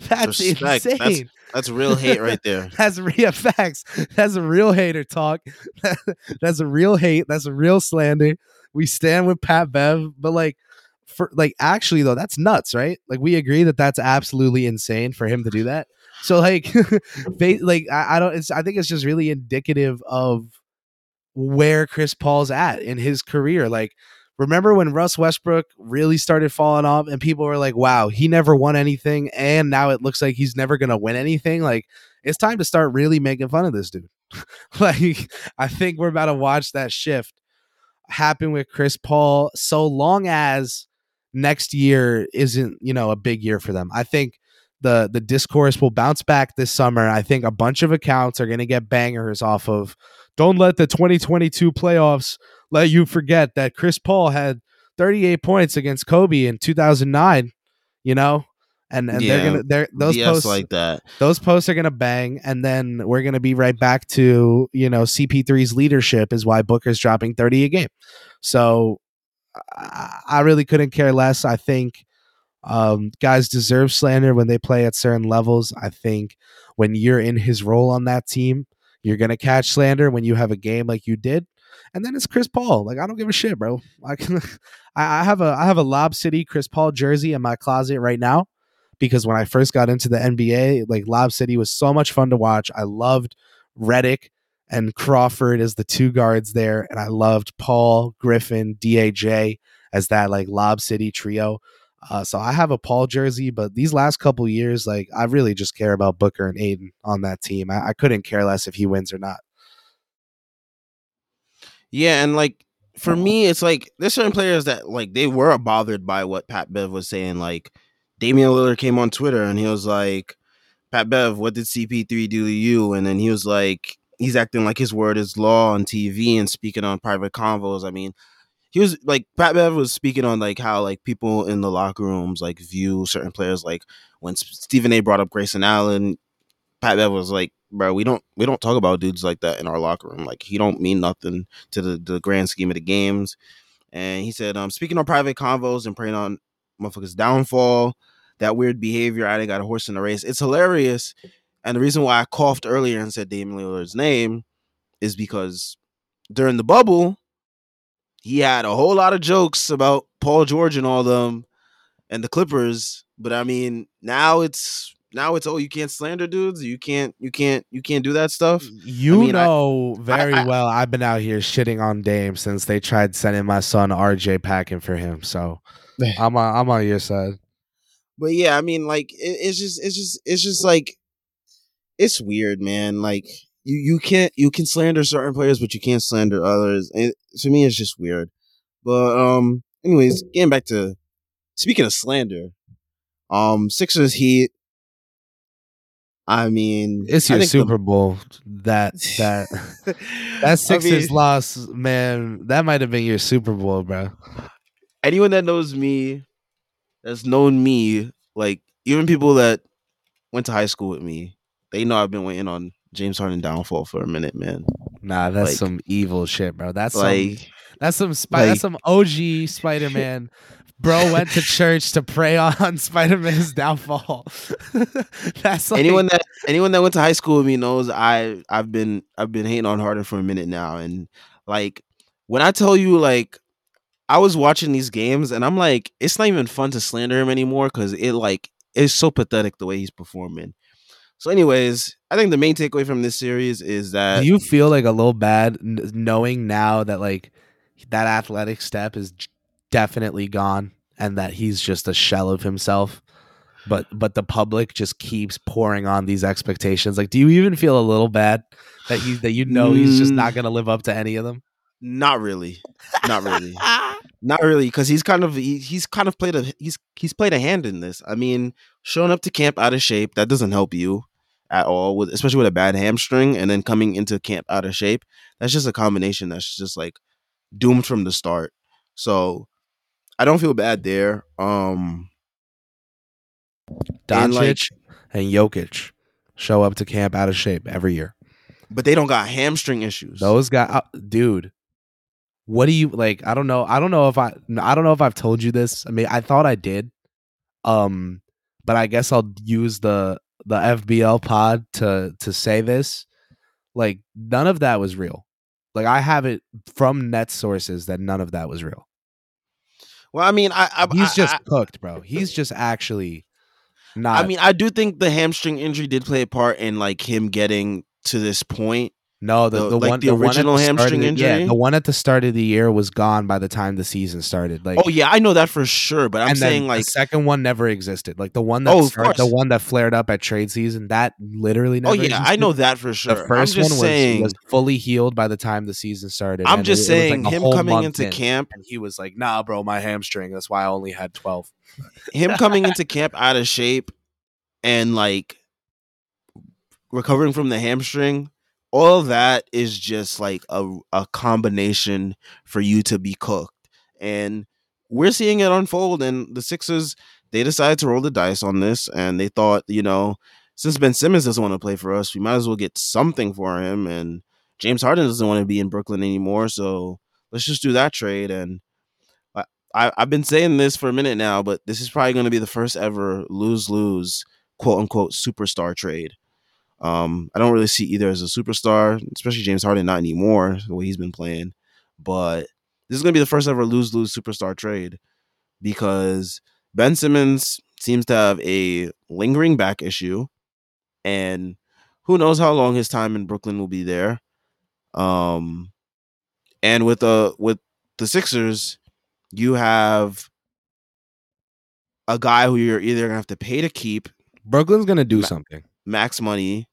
that's Respect. insane. That's- That's real hate right there. That's real facts. That's a real hater talk. That's a real hate. That's a real slander. We stand with Pat Bev, but like, for like, actually though, that's nuts, right? Like, we agree that that's absolutely insane for him to do that. So like, like I, I don't. I think it's just really indicative of where Chris Paul's at in his career. Like, remember when Russ Westbrook really started falling off, and people were like, "Wow, he never won anything," and now it looks like he's never gonna win anything. Like, it's time to start really making fun of this dude. like, I think we're about to watch that shift happen with Chris Paul, so long as next year isn't, you know, a big year for them. I think the the discourse will bounce back this summer. I think a bunch of accounts are gonna get bangers off of don't let the 2022 playoffs let you forget that Chris Paul had 38 points against Kobe in 2009, you know? And and Yeah, they're going to they're those BS posts like that. those posts are going to bang and then we're going to be right back to, you know, CP3's leadership is why Booker's dropping 30 a game. So I, really couldn't care less. I think um, guys deserve slander when they play at certain levels. I think when you're in his role on that team, you're gonna catch slander when you have a game like you did. And then it's Chris Paul. Like I don't give a shit, bro. I can, I have a I have a Lob City Chris Paul jersey in my closet right now because when I first got into the NBA, like Lob City was so much fun to watch. I loved Reddick and Crawford as the two guards there, and I loved Paul Griffin, DAJ as that like Lob City trio. Uh, so I have a Paul jersey, but these last couple years, like I really just care about Booker and Ayton on that team. I, I couldn't care less if he wins or not. Yeah, and like for me, it's like there's certain players that like they were bothered by what Pat Bev was saying. Like Damian Lillard came on Twitter and he was like, "Pat Bev, what did CP3 do to you?" And then he was like, he's acting like his word is law on TV and speaking on private convos. I mean, he was like Pat Bev was speaking on like how like people in the locker rooms like view certain players. Like when Stephen A. brought up Grayson Allen, Pat Bev was like, "Bro, we don't we don't talk about dudes like that in our locker room. Like he don't mean nothing to the, the grand scheme of the games." And he said, "Um, speaking on private convos and preying on motherfuckers' downfall, that weird behavior. I didn't got a horse in the race. It's hilarious." And the reason why I coughed earlier and said Damian Lillard's name is because during the bubble, he had a whole lot of jokes about Paul George and all them and the Clippers. But I mean, now it's now it's oh you can't slander dudes. You can't you can't you can't do that stuff. You mean, I- know very I- well I've been out here shitting on Dame since they tried sending my son RJ packing for him. So I'm on, I'm on your side. But yeah, I mean, like it, it's just it's just it's just like it's weird, man. Like you you can't you can slander certain players, but you can't slander others. And to me, it's just weird. But um, anyways, getting back to speaking of slander, um, Sixers Heat. I mean, It's your think the- Super Bowl. That that that I Sixers mean, loss, man. That might have been your Super Bowl, bro. anyone that knows me, that's known me, like even people that went to high school with me, they know I've been waiting on James Harden downfall for a minute, man. Nah, that's Like- some evil shit, bro. That's some Like, that's some spi- like- that's some OG Spider Man. Bro went to church to pray on Spider Man's downfall. that's like, anyone that anyone that went to high school with me knows I I've been I've been hating on Harden for a minute now, and like when I tell you like I was watching these games and I'm like, it's not even fun to slander him anymore because it like it's so pathetic the way he's performing. So, anyways, I think the main takeaway from this series is that Do you feel like a little bad knowing now that like that athletic step is definitely gone and that he's just a shell of himself? But but the public just keeps pouring on these expectations. Like, do you even feel a little bad that he that you know he's just Mm. not going to live up to any of them? not really, not really, not really, because he's kind of he, he's kind of played a he's he's played a hand in this. I mean, showing up to camp out of shape that doesn't help you at all, with especially with a bad hamstring, and then coming into camp out of shape. That's just a combination that's just like doomed from the start. So I don't feel bad there. Um, Doncic And, like- and Jokic show up to camp out of shape every year. but they don't got hamstring issues. Those guys, uh, dude. What do you like? I don't know. I don't know if I. I don't know if I've told you this. I mean, I thought I did. Um, but I guess I'll use the the FBL pod to to say this. Like none of that was real. Like I have it from net sources that none of that was real. well, I mean, I, I He's I- just I, cooked, bro. He's just actually not. I mean, I do think the hamstring injury did play a part in like him getting to this point. No, the, The- the like one the at original hamstring the- injury? Yeah, the one at the start of the year was gone by the time the season started. Like, Oh yeah, I know that for sure. But I'm saying the like, second one never existed. Like the one that Oh, started, the one that flared up at trade season, that literally Never oh never. yeah, I know that for sure. The first I'm just one was, saying. was fully healed by the time the season started. I'm just it- it saying like, him coming into in, camp, and he was like, "Nah, bro, my hamstring. That's why I only had 12. him coming into camp out of shape, and like recovering from the hamstring. All that is just like a a combination for you to be cooked, and we're seeing it unfold. And the Sixers they decided to roll the dice on this, and they thought, you know, since Ben Simmons doesn't want to play for us, we might as well get something for him. And James Harden doesn't want to be in Brooklyn anymore, so let's just do that trade. And I, I I've been saying this for a minute now, but this is probably going to be the first ever lose lose quote unquote superstar trade. Um, I don't really see either as a superstar, especially James Harden, not anymore the way he's been playing. But this is going to be the first ever lose lose superstar trade because Ben Simmons seems to have a lingering back issue, and who knows how long his time in Brooklyn will be there. Um, and with the with the Sixers, you have a guy who you're either gonna have to pay to keep Brooklyn's gonna do Ma- something. max money,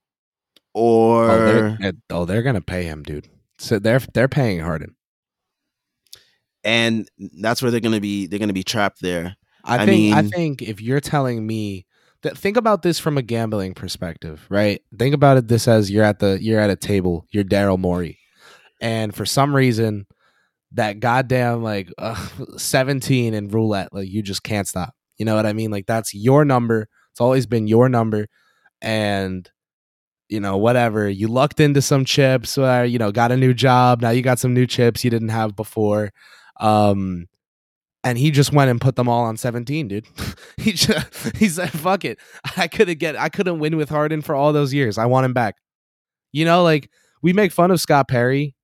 Oh, or they're, they're- oh, they're gonna pay him, dude. So they're they're paying Harden. and that's where they're gonna be. They're gonna be trapped there. I, I think I think if you're telling me that think about this from a gambling perspective, right? Think about it this as you're at the you're at a table, you're Daryl Morey. And for some reason that goddamn like uh, 17 in roulette, like you just can't stop. You know what I mean? Like that's your number. It's always been your number and you know whatever. You lucked into some chips or you know got a new job. Now you got some new chips you didn't have before. Um and he just went and put them all on 17 dude. He just he said fuck it. I couldn't get i couldn't win with harden for all those years. I want him back. You know like we make fun of scott perry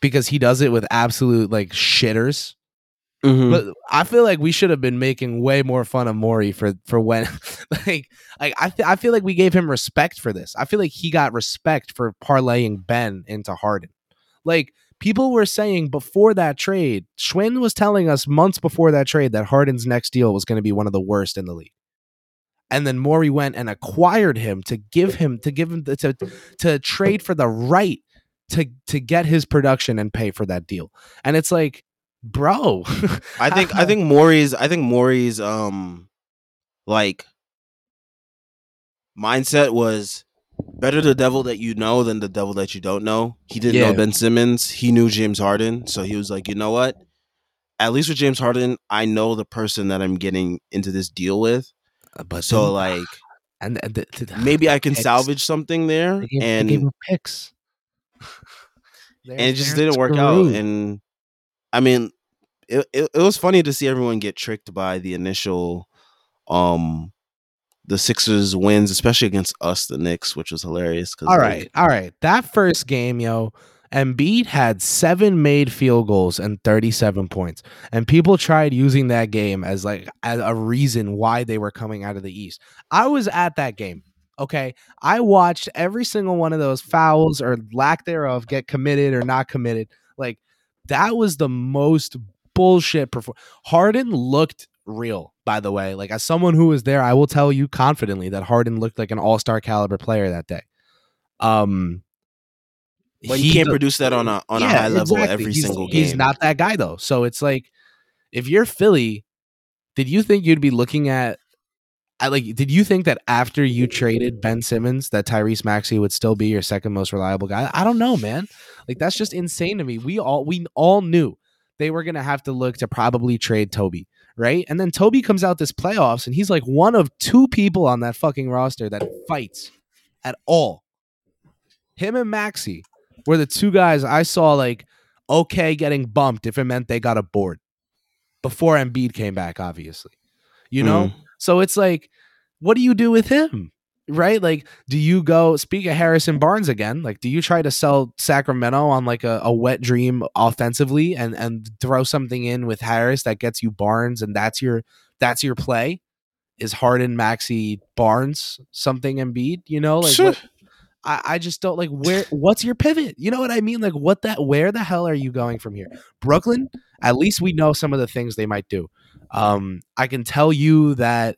because he does it with absolute like shitters Mm-hmm. but I feel like we should have been making way more fun of Morey for for when like like I th- I feel like we gave him respect for this. I feel like he got respect for parlaying Ben into Harden. Like people were saying before that trade, Schwinn was telling us months before that trade that Harden's next deal was going to be one of the worst in the league. And then Morey went and acquired him to give him to give him the, to to trade for the right to to get his production and pay for that deal. And it's like, bro, I think I think Morey's I think Morey's um like mindset was better the devil that you know than the devil that you don't know. He didn't Yeah. know Ben Simmons. He knew James Harden, so he was like, you know what? At least with James Harden, I know the person that I'm getting into this deal with. but So then- like and the, the, the- maybe I can Picks. salvage something there. they gave, and they gave him picks, and it just didn't work out. And I mean, it, it it was funny to see everyone get tricked by the initial, um, the Sixers wins, especially against us, the Knicks, which was hilarious. Cause all like, right, all right. That first game, yo, Embiid had seven made field goals and 37 points. And people tried using that game as like as a reason why they were coming out of the East. I was at that game. Okay. I watched every single one of those fouls or lack thereof get committed or not committed. Like that was the most bullshit perform. Harden looked real, by the way. Like as someone who was there, I will tell you confidently that Harden looked like an all-star caliber player that day. Um but he, can't produce that on a on yeah, a high level exactly. every he's, single game. He's not that guy though. So it's like if you're Philly, did you think you'd be looking at I like did you think that after you traded Ben Simmons that Tyrese Maxey would still be your second most reliable guy? I don't know, man. Like that's just insane to me. We all we all knew they were to have to look to probably trade Toby, right? And then Toby comes out this playoffs and he's like one of two people on that fucking roster that fights at all. Him and Maxey were the two guys I saw like okay getting bumped if it meant they got a board before Embiid came back, obviously. You know? Mm. So it's like, what do you do with him? Right? Like, do you go speak of Harrison Barnes again? Like, do you try to sell Sacramento on like a, a wet dream offensively and and throw something in with Harris that gets you Barnes and that's your that's your play? Is Harden, Maxey, Barnes something Embiid? You know, like what, I, I just don't like where what's your pivot? You know what I mean? Like what that where the hell are you going from here? Brooklyn, at least we know some of the things they might do. Um, I can tell you that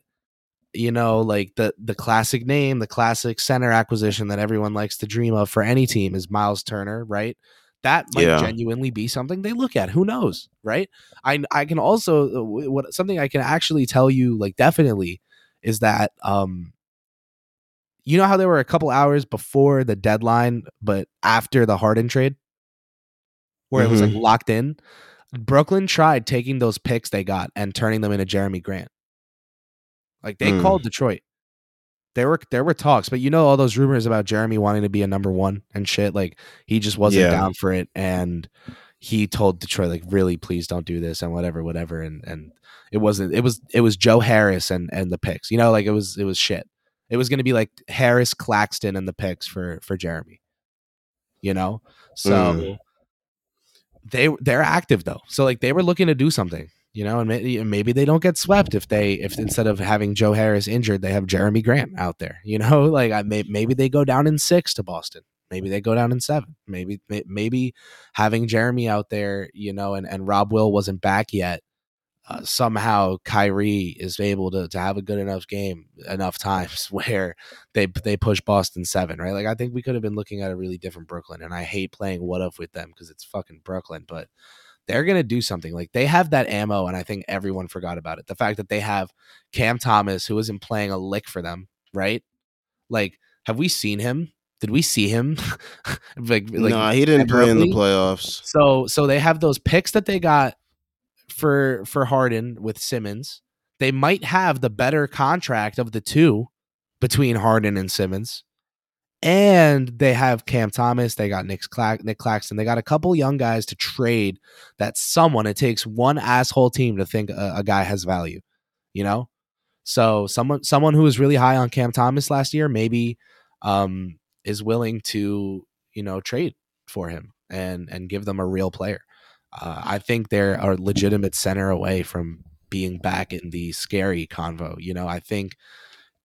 you know, like the the classic name, the classic center acquisition that everyone likes to dream of for any team is Miles Turner, right? That might yeah. genuinely be something they look at. Who knows, right? I I can also uh, what something I can actually tell you like definitely is that um you know how there were a couple hours before the deadline, but after the Harden trade, where mm-hmm. it was like mm-hmm. locked in. Brooklyn tried taking those picks they got and turning them into Jerami Grant. Like they mm. called Detroit. There were there were talks, but you know all those rumors about Jerami wanting to be a number one and shit. Like he just wasn't yeah. down for it, and he told Detroit like, really, please don't do this and whatever, whatever. And and it wasn't. It was it was Joe Harris and and the picks. You know, like it was it was shit. It was going to be like Harris, Claxton, and the picks for for Jerami. You know, so mm. They they're active though. So like they were looking to do something. You know, and maybe, maybe they don't get swept if they if instead of having Joe Harris injured, they have Jerami Grant out there. You know, like I may, maybe they go down in six to Boston. Maybe they go down in seven. Maybe maybe having Jerami out there, you know, and, and Rob Will wasn't back yet uh, somehow Kyrie is able to, to have a good enough game enough times where they they push Boston seven, right? Like I think we could have been looking at a really different Brooklyn, and I hate playing what if with them because it's fucking Brooklyn, but they're gonna do something. Like they have that ammo, and I think everyone forgot about it. The fact that they have Cam Thomas, who isn't playing a lick for them, right? Like, have we seen him? Did we see him? like, like, no, he didn't play in the playoffs. So, so they have those picks that they got for for Harden with Simmons. They might have the better contract of the two between Harden and Simmons. And they have Cam Thomas, they got Nick, Cla- Nick Claxton, they got a couple young guys to trade that someone, it takes one asshole team to think a, a guy has value, you know? So someone someone who was really high on Cam Thomas last year maybe um, is willing to, you know, trade for him and and give them a real player. Uh, I think they're a legitimate center away from being back in the scary convo. You know, I think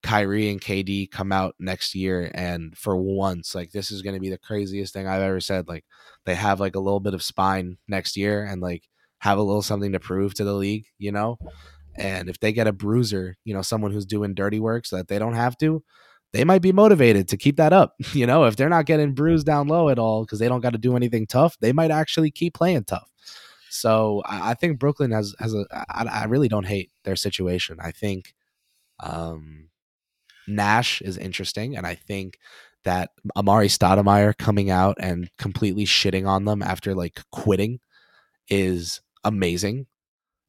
Kyrie and KD come out next year, and for once, like this is going to be the craziest thing I've ever said. Like they have like a little bit of spine next year, and like have a little something to prove to the league. You know, and if they get a bruiser, you know, someone who's doing dirty work so that they don't have to, they might be motivated to keep that up. You know, if they're not getting bruised down low at all because they don't got to do anything tough, they might actually keep playing tough. So I, I think Brooklyn has has a. I, I really don't hate their situation. I think um, Nash is interesting, and I think that Amar'e Stoudemire coming out and completely shitting on them after like quitting is amazing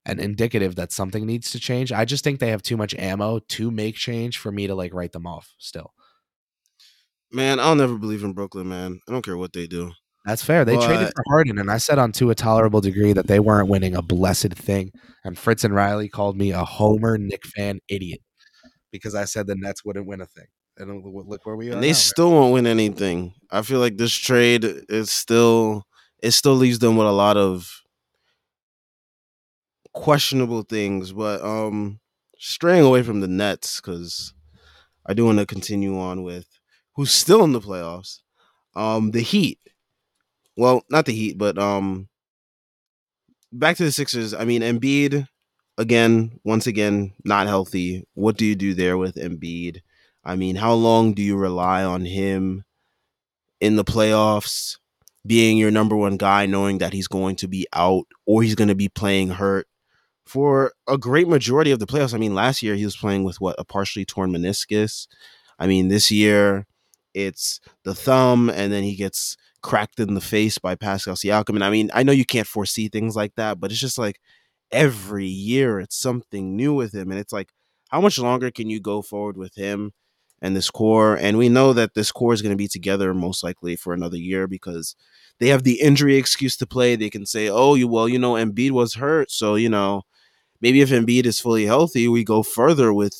and indicative that something needs to change. I just think they have too much ammo to make change for me to like write them off still. Man, I'll never believe in Brooklyn, man. I don't care what they do. That's fair. They but, traded for Harden, and I said on to a tolerable degree that they weren't winning a blessed thing. And Fritz and Riley called me a homer Knick fan idiot because I said the Nets wouldn't win a thing. and look where we are. And they now, still won't win anything. I feel like this trade is still it still leaves them with a lot of questionable things, but um straying away from the Nets because I do want to continue on with who's still in the playoffs. Um, the Heat. Well, not the Heat, but um, back to the Sixers. I mean, Embiid again, once again, not healthy. What do you do there with Embiid? I mean, how long do you rely on him in the playoffs, being your number one guy, knowing that he's going to be out or he's going to be playing hurt? For a great majority of the playoffs. I mean, last year he was playing with what a partially torn meniscus. I mean, this year it's the thumb, and then he gets cracked in the face by Pascal Siakam. And I mean, I know you can't foresee things like that, but it's just like every year it's something new with him, and it's like, how much longer can you go forward with him? And this core, and we know that this core is going to be together most likely for another year because they have the injury excuse to play. They can say, "Oh, you well, you know, Embiid was hurt, so you know, maybe if Embiid is fully healthy, we go further with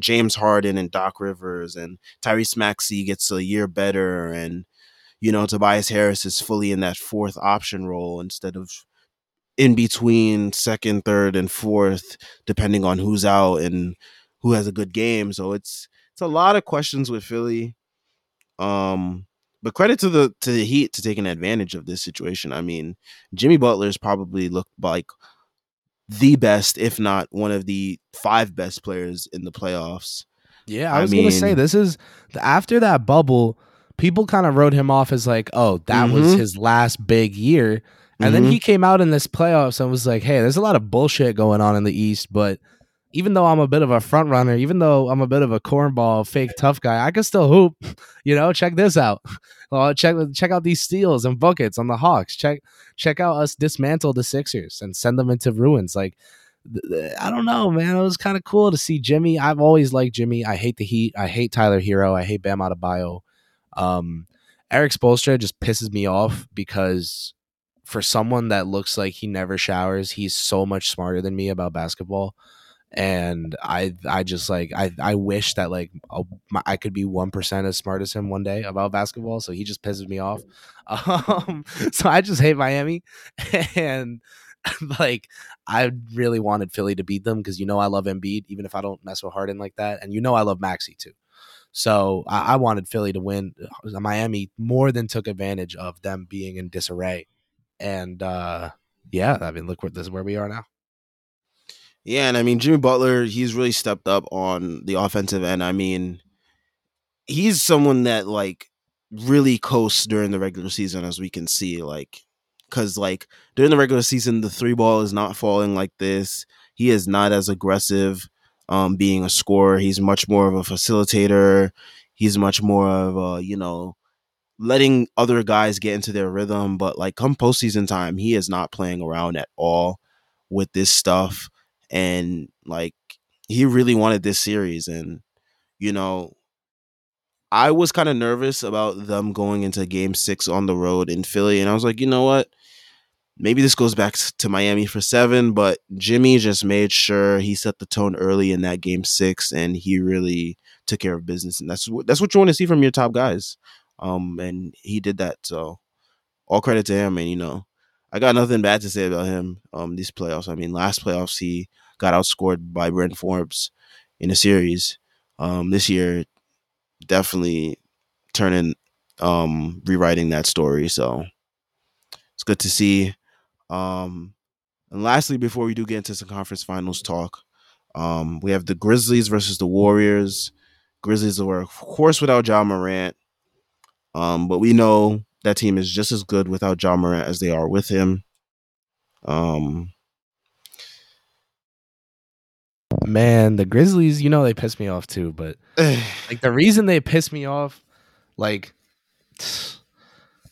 James Harden and Doc Rivers and Tyrese Maxey gets a year better and you know Tobias Harris is fully in that fourth option role instead of in between second, third, and fourth, depending on who's out and who has a good game. So it's it's a lot of questions with Philly. Um, but credit to the to the Heat to taking advantage of this situation. I mean, Jimmy Butler's probably looked like the best, if not one of the five best players in the playoffs. Yeah, I was mean, gonna say this is after that bubble, people kind of wrote him off as like, oh, that mm-hmm. was his last big year. And mm-hmm. then he came out in this playoffs and was like, hey, there's a lot of bullshit going on in the East, but even though I'm a bit of a front runner, even though I'm a bit of a cornball, fake tough guy, I can still hoop. You know, check this out. Well, check check out these steals and buckets on the Hawks. Check check out us dismantle the Sixers and send them into ruins. Like I don't know, man. It was kind of cool to see Jimmy. I've always liked Jimmy. I hate the Heat. I hate Tyler Herro. I hate Bam Adebayo. Um, Erik Spoelstra just pisses me off because for someone that looks like he never showers, he's so much smarter than me about basketball and I I just like I I wish that like oh, I could be one percent as smart as him one day about basketball. So he just pisses me off. Um, so I just hate Miami, and like I really wanted Philly to beat them because you know I love Embiid, even if I don't mess with Harden like that, and you know I love Maxey too. So I, I wanted Philly to win. Miami more than took advantage of them being in disarray, and uh yeah, I mean look where this is where we are now. Yeah, and I mean Jimmy Butler, he's really stepped up on the offensive end. I mean, he's someone that like really coasts during the regular season, as we can see. Like, because like during the regular season, the three ball is not falling like this. He is not as aggressive, um, being a scorer. He's much more of a facilitator. He's much more of a you know letting other guys get into their rhythm. But like come postseason time, he is not playing around at all with this stuff and like he really wanted this series and you know I was kind of nervous about them going into game 6 on the road in Philly and I was like, "You know what? Maybe this goes back to Miami for 7, but Jimmy just made sure he set the tone early in that game 6 and he really took care of business and that's what that's what you want to see from your top guys. Um and he did that. So all credit to him and you know, I got nothing bad to say about him um these playoffs. I mean, last playoffs he got outscored by Bryn Forbes in a series. Um, this year, definitely turning um, rewriting that story. So it's good to see. Um, and lastly, before we do get into some conference finals talk, um, we have the Grizzlies versus the Warriors. Grizzlies were, of course, without Ja Morant. Um, but we know that team is just as good without Ja Morant as they are with him. Um, Man, the Grizzlies, you know they piss me off too, but like the reason they piss me off, like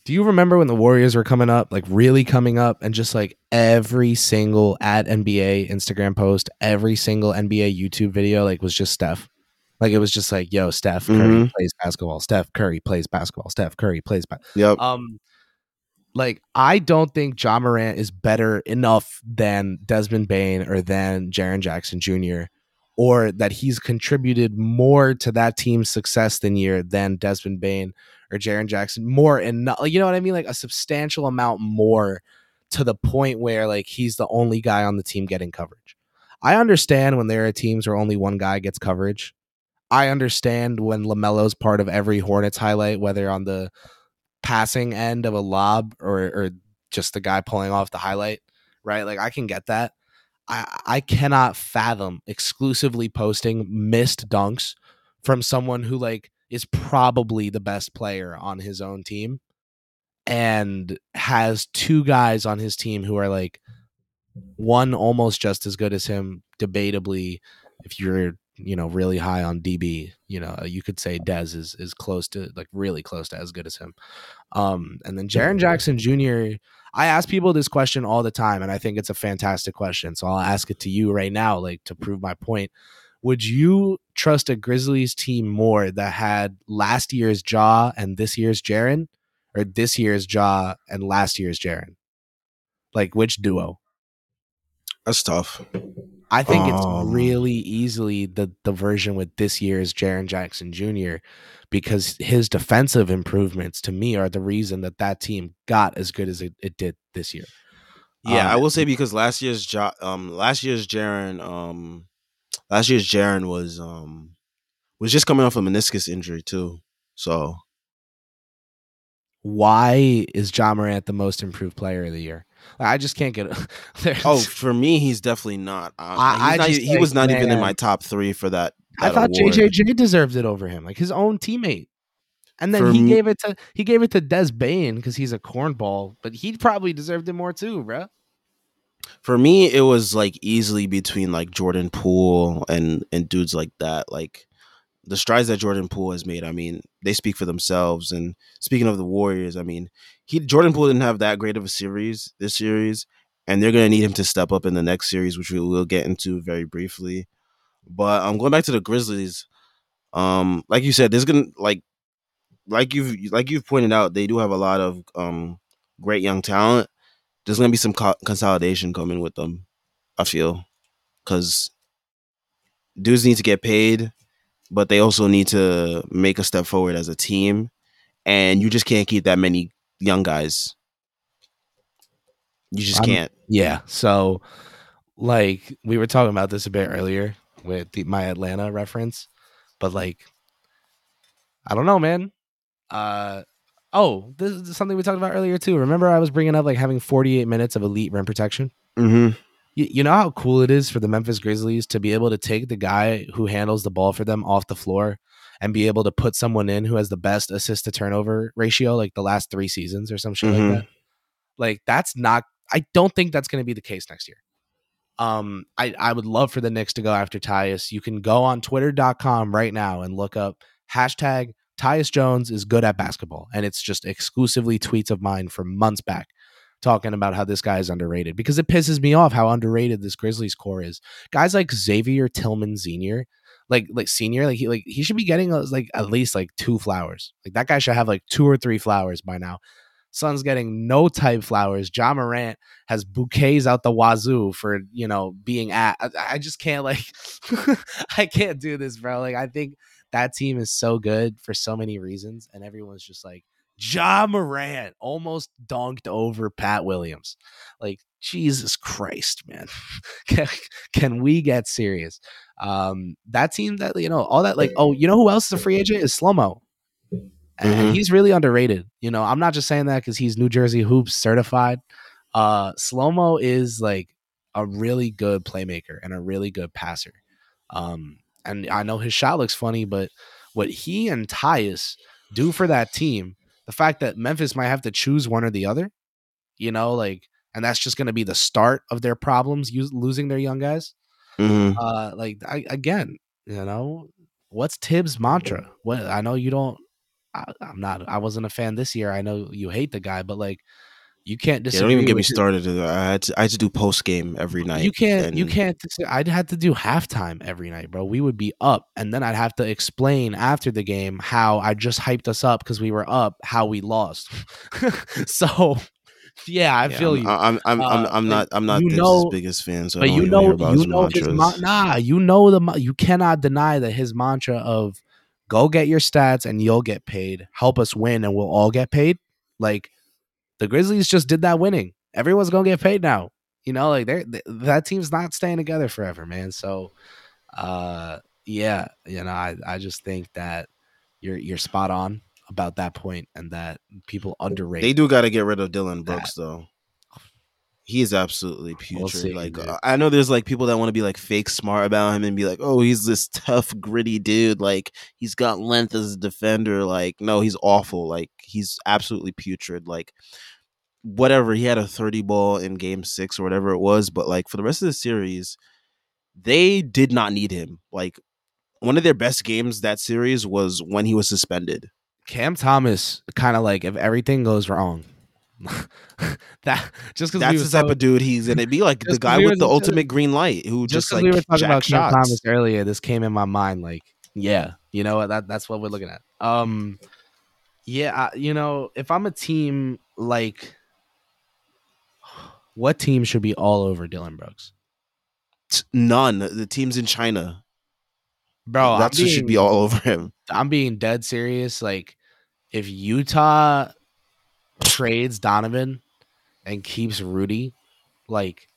do you remember when the Warriors were coming up, like really coming up, and just like every single at NBA Instagram post, every single NBA YouTube video, like was just Steph. Like it was just like, yo, Steph Curry mm-hmm. plays basketball. Steph Curry plays basketball. Steph Curry plays basketball. Yep. Um, like I don't think Ja Morant is better enough than Desmond Bane or than Jaren Jackson Jr. or that he's contributed more to that team's success than year than Desmond Bane or Jaren Jackson more and not you know what I mean like a substantial amount more to the point where like he's the only guy on the team getting coverage. I understand when there are teams where only one guy gets coverage. I understand when LaMelo's part of every Hornets highlight whether on the passing end of a lob or or just the guy pulling off the highlight, right? Like I can get that. I I cannot fathom exclusively posting missed dunks from someone who like is probably the best player on his own team and has two guys on his team who are like one almost just as good as him debatably if you're you know really high on DB you know you could say Dez is is close to like really close to as good as him um and then Jaren Jackson Jr. I ask people this question all the time and I think it's a fantastic question so I'll ask it to you right now like to prove my point would you trust a Grizzlies team more that had last year's Ja and this year's Jaren, or this year's Ja and last year's Jaren? Like which duo? That's tough. I think um, it's really easily the the version with this year's Jaren Jackson Jr. because his defensive improvements to me are the reason that that team got as good as it, it did this year. Yeah, um, I will say because last year's jo- um last year's Jaren um last year's Jaren was um was just coming off a meniscus injury too. So why is Ja Morant the most improved player of the year? I just can't get it. oh, for me, he's definitely not. Uh, I, not, he was not man, even in my top three for that. that I thought award. JJJ deserved it over him, like his own teammate. And then for he me, gave it to he gave it to Des Bane because he's a cornball, but he probably deserved it more too, bro for me it was like easily between like Jordan Poole and and dudes like that like the strides that Jordan Poole has made I mean they speak for themselves and speaking of the Warriors I mean he Jordan Poole didn't have that great of a series this series and they're to need him to step up in the next series which we will get into very briefly but I'm um, going back to the Grizzlies um like you said there's to like like you've like you've pointed out they do have a lot of um great young talent there's gonna be some co- consolidation coming with them. I feel because dudes need to get paid, but they also need to make a step forward as a team, and you just can't keep that many young guys. You just I'm, can't. Yeah. So, like we were talking about this a bit earlier with the, my Atlanta reference, but like, I don't know, man. Uh, Oh, this is something we talked about earlier too. Remember, I was bringing up like having 48 minutes of elite rim protection. Mm-hmm. You, you know how cool it is for the Memphis Grizzlies to be able to take the guy who handles the ball for them off the floor and be able to put someone in who has the best assist to turnover ratio, like the last three seasons or some shit mm-hmm. like that. Like that's not. I don't think that's going to be the case next year. Um, I I would love for the Knicks to go after Tyus. You can go on Twitter.com right now and look up hashtag Tyus Jones is good at basketball, and it's just exclusively tweets of mine from months back talking about how this guy is underrated because it pisses me off how underrated this Grizzlies core is. Guys like Xavier Tillman Senior, like like senior, like he like he should be getting like at least like two flowers. Like that guy should have like two or three flowers by now. Son's getting no type flowers. Ja Morant has bouquets out the wazoo for you know being at. I, I just can't like, I can't do this, bro. Like I think that team is so good for so many reasons, and everyone's just like Ja Morant almost dunked over Pat Williams. Like Jesus Christ, man, can, can we get serious? Um, that team that you know all that like oh you know who else is a free agent is Slow Mo. And mm-hmm. he's really underrated. You know, I'm not just saying that because he's New Jersey hoops certified. Uh, Slow Mo is like a really good playmaker and a really good passer. Um, and I know his shot looks funny, but what he and Tyus do for that team, the fact that Memphis might have to choose one or the other, you know, like, and that's just going to be the start of their problems use, losing their young guys. Mm-hmm. Uh, like I, again, you know, what's Thibs' mantra? What I know you don't. I, I'm not. I wasn't a fan this year. I know you hate the guy, but like you can't disagree. Yeah, don't even get me started. I had to, I had to do post game every night. You can't. And... You can't. I'd have to do halftime every night, bro. We would be up, and then I'd have to explain after the game how I just hyped us up because we were up, how we lost. so, yeah, I Yeah, feel I'm, you. I'm, I'm, I'm, Uh, I'm not, I'm not you know- biggest fan, so but you know, about you his know his ma- nah, you know the you cannot deny that his mantra of "Go get your stats and you'll get paid. Help us win and we'll all get paid." Like the Grizzlies just did that winning. Everyone's gonna get paid now. You know, like they're th- that team's not staying together forever, man. So, uh, yeah, you know, I I just think that you're you're spot on about that point and that people underrate. They do got to get rid of Dillon Brooks though. He's absolutely putrid. We'll like uh, I know there's like people that want to be like fake smart about him and be like, "Oh, he's this tough, gritty dude. Like he's got length as a defender." Like no, he's awful. Like he's absolutely putrid. Like whatever, he had a 30 ball in game 6 or whatever it was, but like for the rest of the series, they did not need him. Like one of their best games that series was when he was suspended. Cam Thomas kind of like if everything goes wrong, that just because That's we the type of dude he's gonna be like the guy we with the ultimate green light who just just, like we were talking about shots. Thomas earlier, this came in my mind. Like, yeah, you know what? That that's what we're looking at. Um, yeah, I, you know, if I'm a team like, what team should be all over Dillon Brooks, None. The teams in China. bro? That's who should be all over him. I'm being dead serious. Like, if Utah trades Donovan and keeps Rudy, like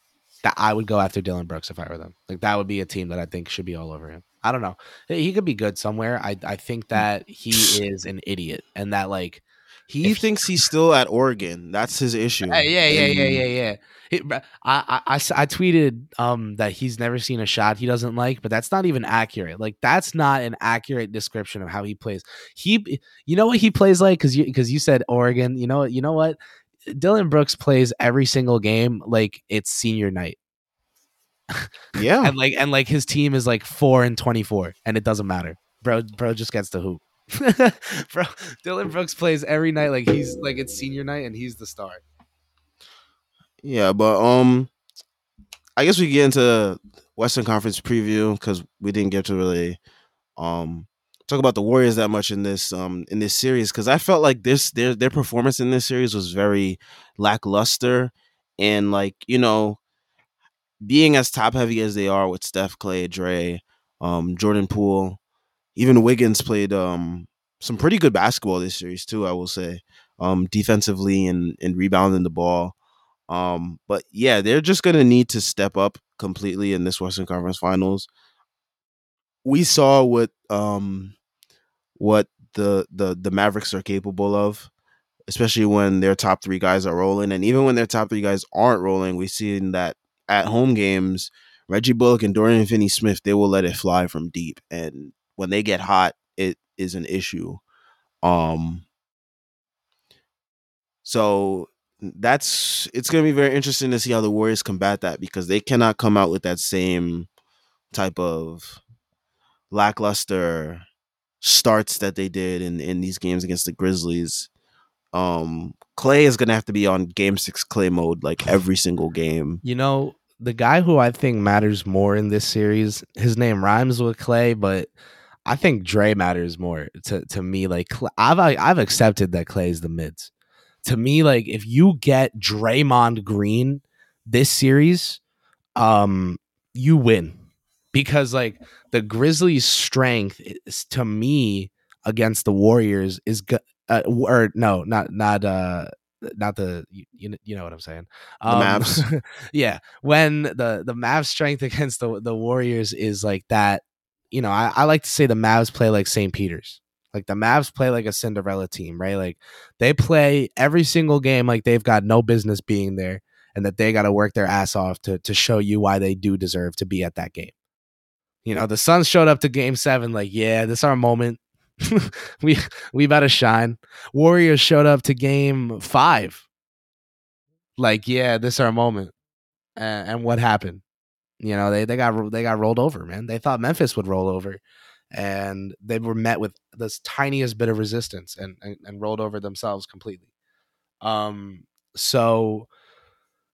that, I would go after Dillon Brooks if I were them. Like that would be a team that I think should be all over him. I don't know. He could be good somewhere. I I think that he is an idiot and that like He If thinks he's still at Oregon. That's his issue. Yeah, yeah, yeah, And yeah, yeah. It- but I, I, I I tweeted um that he's never seen a shot he doesn't like, but that's not even accurate. Like that's not an accurate description of how he plays. He, you know what he plays like because you because you said Oregon. You know what? You know what? Dillon Brooks plays every single game like it's senior night, Yeah. and like and like his team is like four and twenty four, and it doesn't matter. Bro, bro just gets the hoop. bro, Dillon Brooks plays every night like he's like it's senior night and he's the star. Yeah, but um, I guess we get into Western Conference preview because we didn't get to really um talk about the Warriors that much in this um in this series because I felt like this their their performance in this series was very lackluster and like you know being as top heavy as they are with Steph, Clay, Dre, um, Jordan Poole, even Wiggins played um some pretty good basketball this series too. I will say um defensively and and rebounding the ball. Um, but yeah, they're just gonna need to step up completely in this Western Conference Finals. We saw what um what the the the Mavericks are capable of, especially when their top three guys are rolling, and even when their top three guys aren't rolling, we've seen that at home games, Reggie Bullock and Dorian Finney-Smith they will let it fly from deep, and when they get hot, it is an issue. Um, so that's it's going to be very interesting to see how the Warriors combat that because they cannot come out with that same type of lackluster starts that they did in in these games against the Grizzlies. Um Clay is going to have to be on game 6 Clay mode like every single game. You know, the guy who I think matters more in this series, his name rhymes with Clay, but I think Dre matters more to, to me. Like I've I've accepted that Clay is the mids. To me, like if you get Draymond Green this series, um, you win because like the Grizzlies' strength is to me against the Warriors is uh, or no, not not uh not the you, you, know what I'm saying. Um, Mavs. yeah, when the the Mavs' strength against the the Warriors is like that. You know, I, I like to say the Mavs play like St. Peter's. Like the Mavs play like a Cinderella team, right? Like they play every single game like they've got no business being there, and that they got to work their ass off to to show you why they do deserve to be at that game. You know, the Suns showed up to Game Seven, like, yeah, this our moment. we we about to shine. Warriors showed up to Game Five, like, yeah, this our moment. And, and what happened? You know, they they got they got rolled over, man. They thought Memphis would roll over, and they were met with this tiniest bit of resistance and and, and rolled over themselves completely. Um, so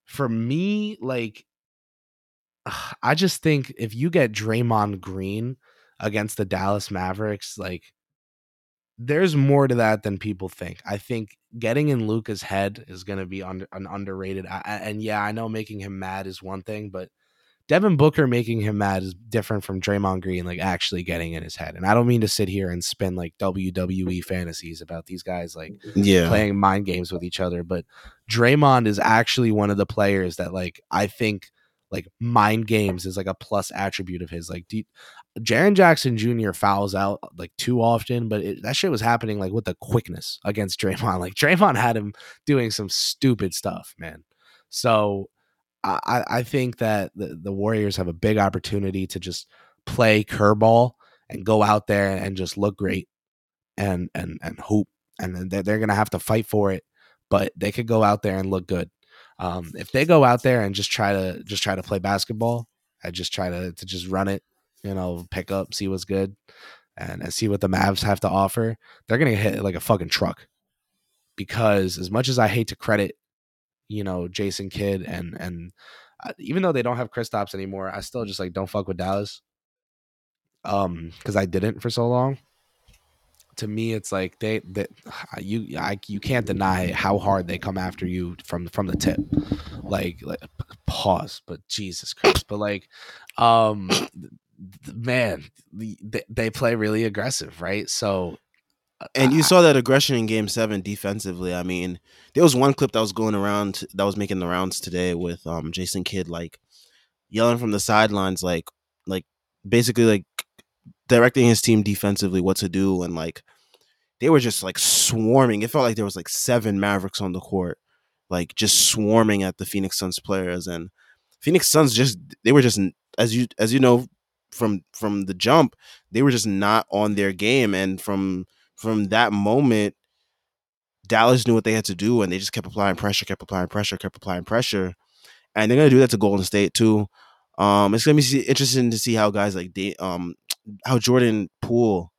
for me, like, I just think if you get Draymond Green against the Dallas Mavericks, like, there's more to that than people think. I think getting in Luka's head is going to be under, an underrated. I, and yeah, I know making him mad is one thing, but Devin Booker making him mad is different from Draymond Green like actually getting in his head. And I don't mean to sit here and spin like WWE fantasies about these guys like Yeah. playing mind games with each other, but Draymond is actually one of the players that like I think like mind games is like a plus attribute of his. Like, do you, Jaren Jackson Jr. fouls out like too often, but it, that shit was happening like with the quickness against Draymond. Like Draymond had him doing some stupid stuff, man. So I, I think that the, the Warriors have a big opportunity to just play curveball and go out there and just look great and and and hoop and they're, they're gonna have to fight for it but they could go out there and look good. Um, if they go out there and just try to just try to play basketball and just try to to just run it you know pick up see what's good and, and see what the Mavs have to offer they're gonna hit like a fucking truck. Because as much as I hate to credit you know Jason Kidd and and uh, even though they don't have Kristaps anymore, I still just like don't fuck with Dallas. Um, because I didn't for so long. To me, it's like they that you I, you can't deny how hard they come after you from from the tip. Like, like pause, but Jesus Christ, but like, um, man, they, they play really aggressive, right? So And you saw that aggression in game seven defensively. I mean, there was one clip that was going around that was making the rounds today with um Jason Kidd like yelling from the sidelines, like like basically like directing his team defensively what to do and like they were just like swarming. It felt like there was like seven Mavericks on the court, like just swarming at the Phoenix Suns players and Phoenix Suns just they were just as you as you know from from the jump, they were just not on their game and from from that moment, Dallas knew what they had to do, and they just kept applying pressure, kept applying pressure, kept applying pressure, and they're gonna do that to Golden State too. Um, it's gonna be interesting to see how guys like they, um, how Jordan Poole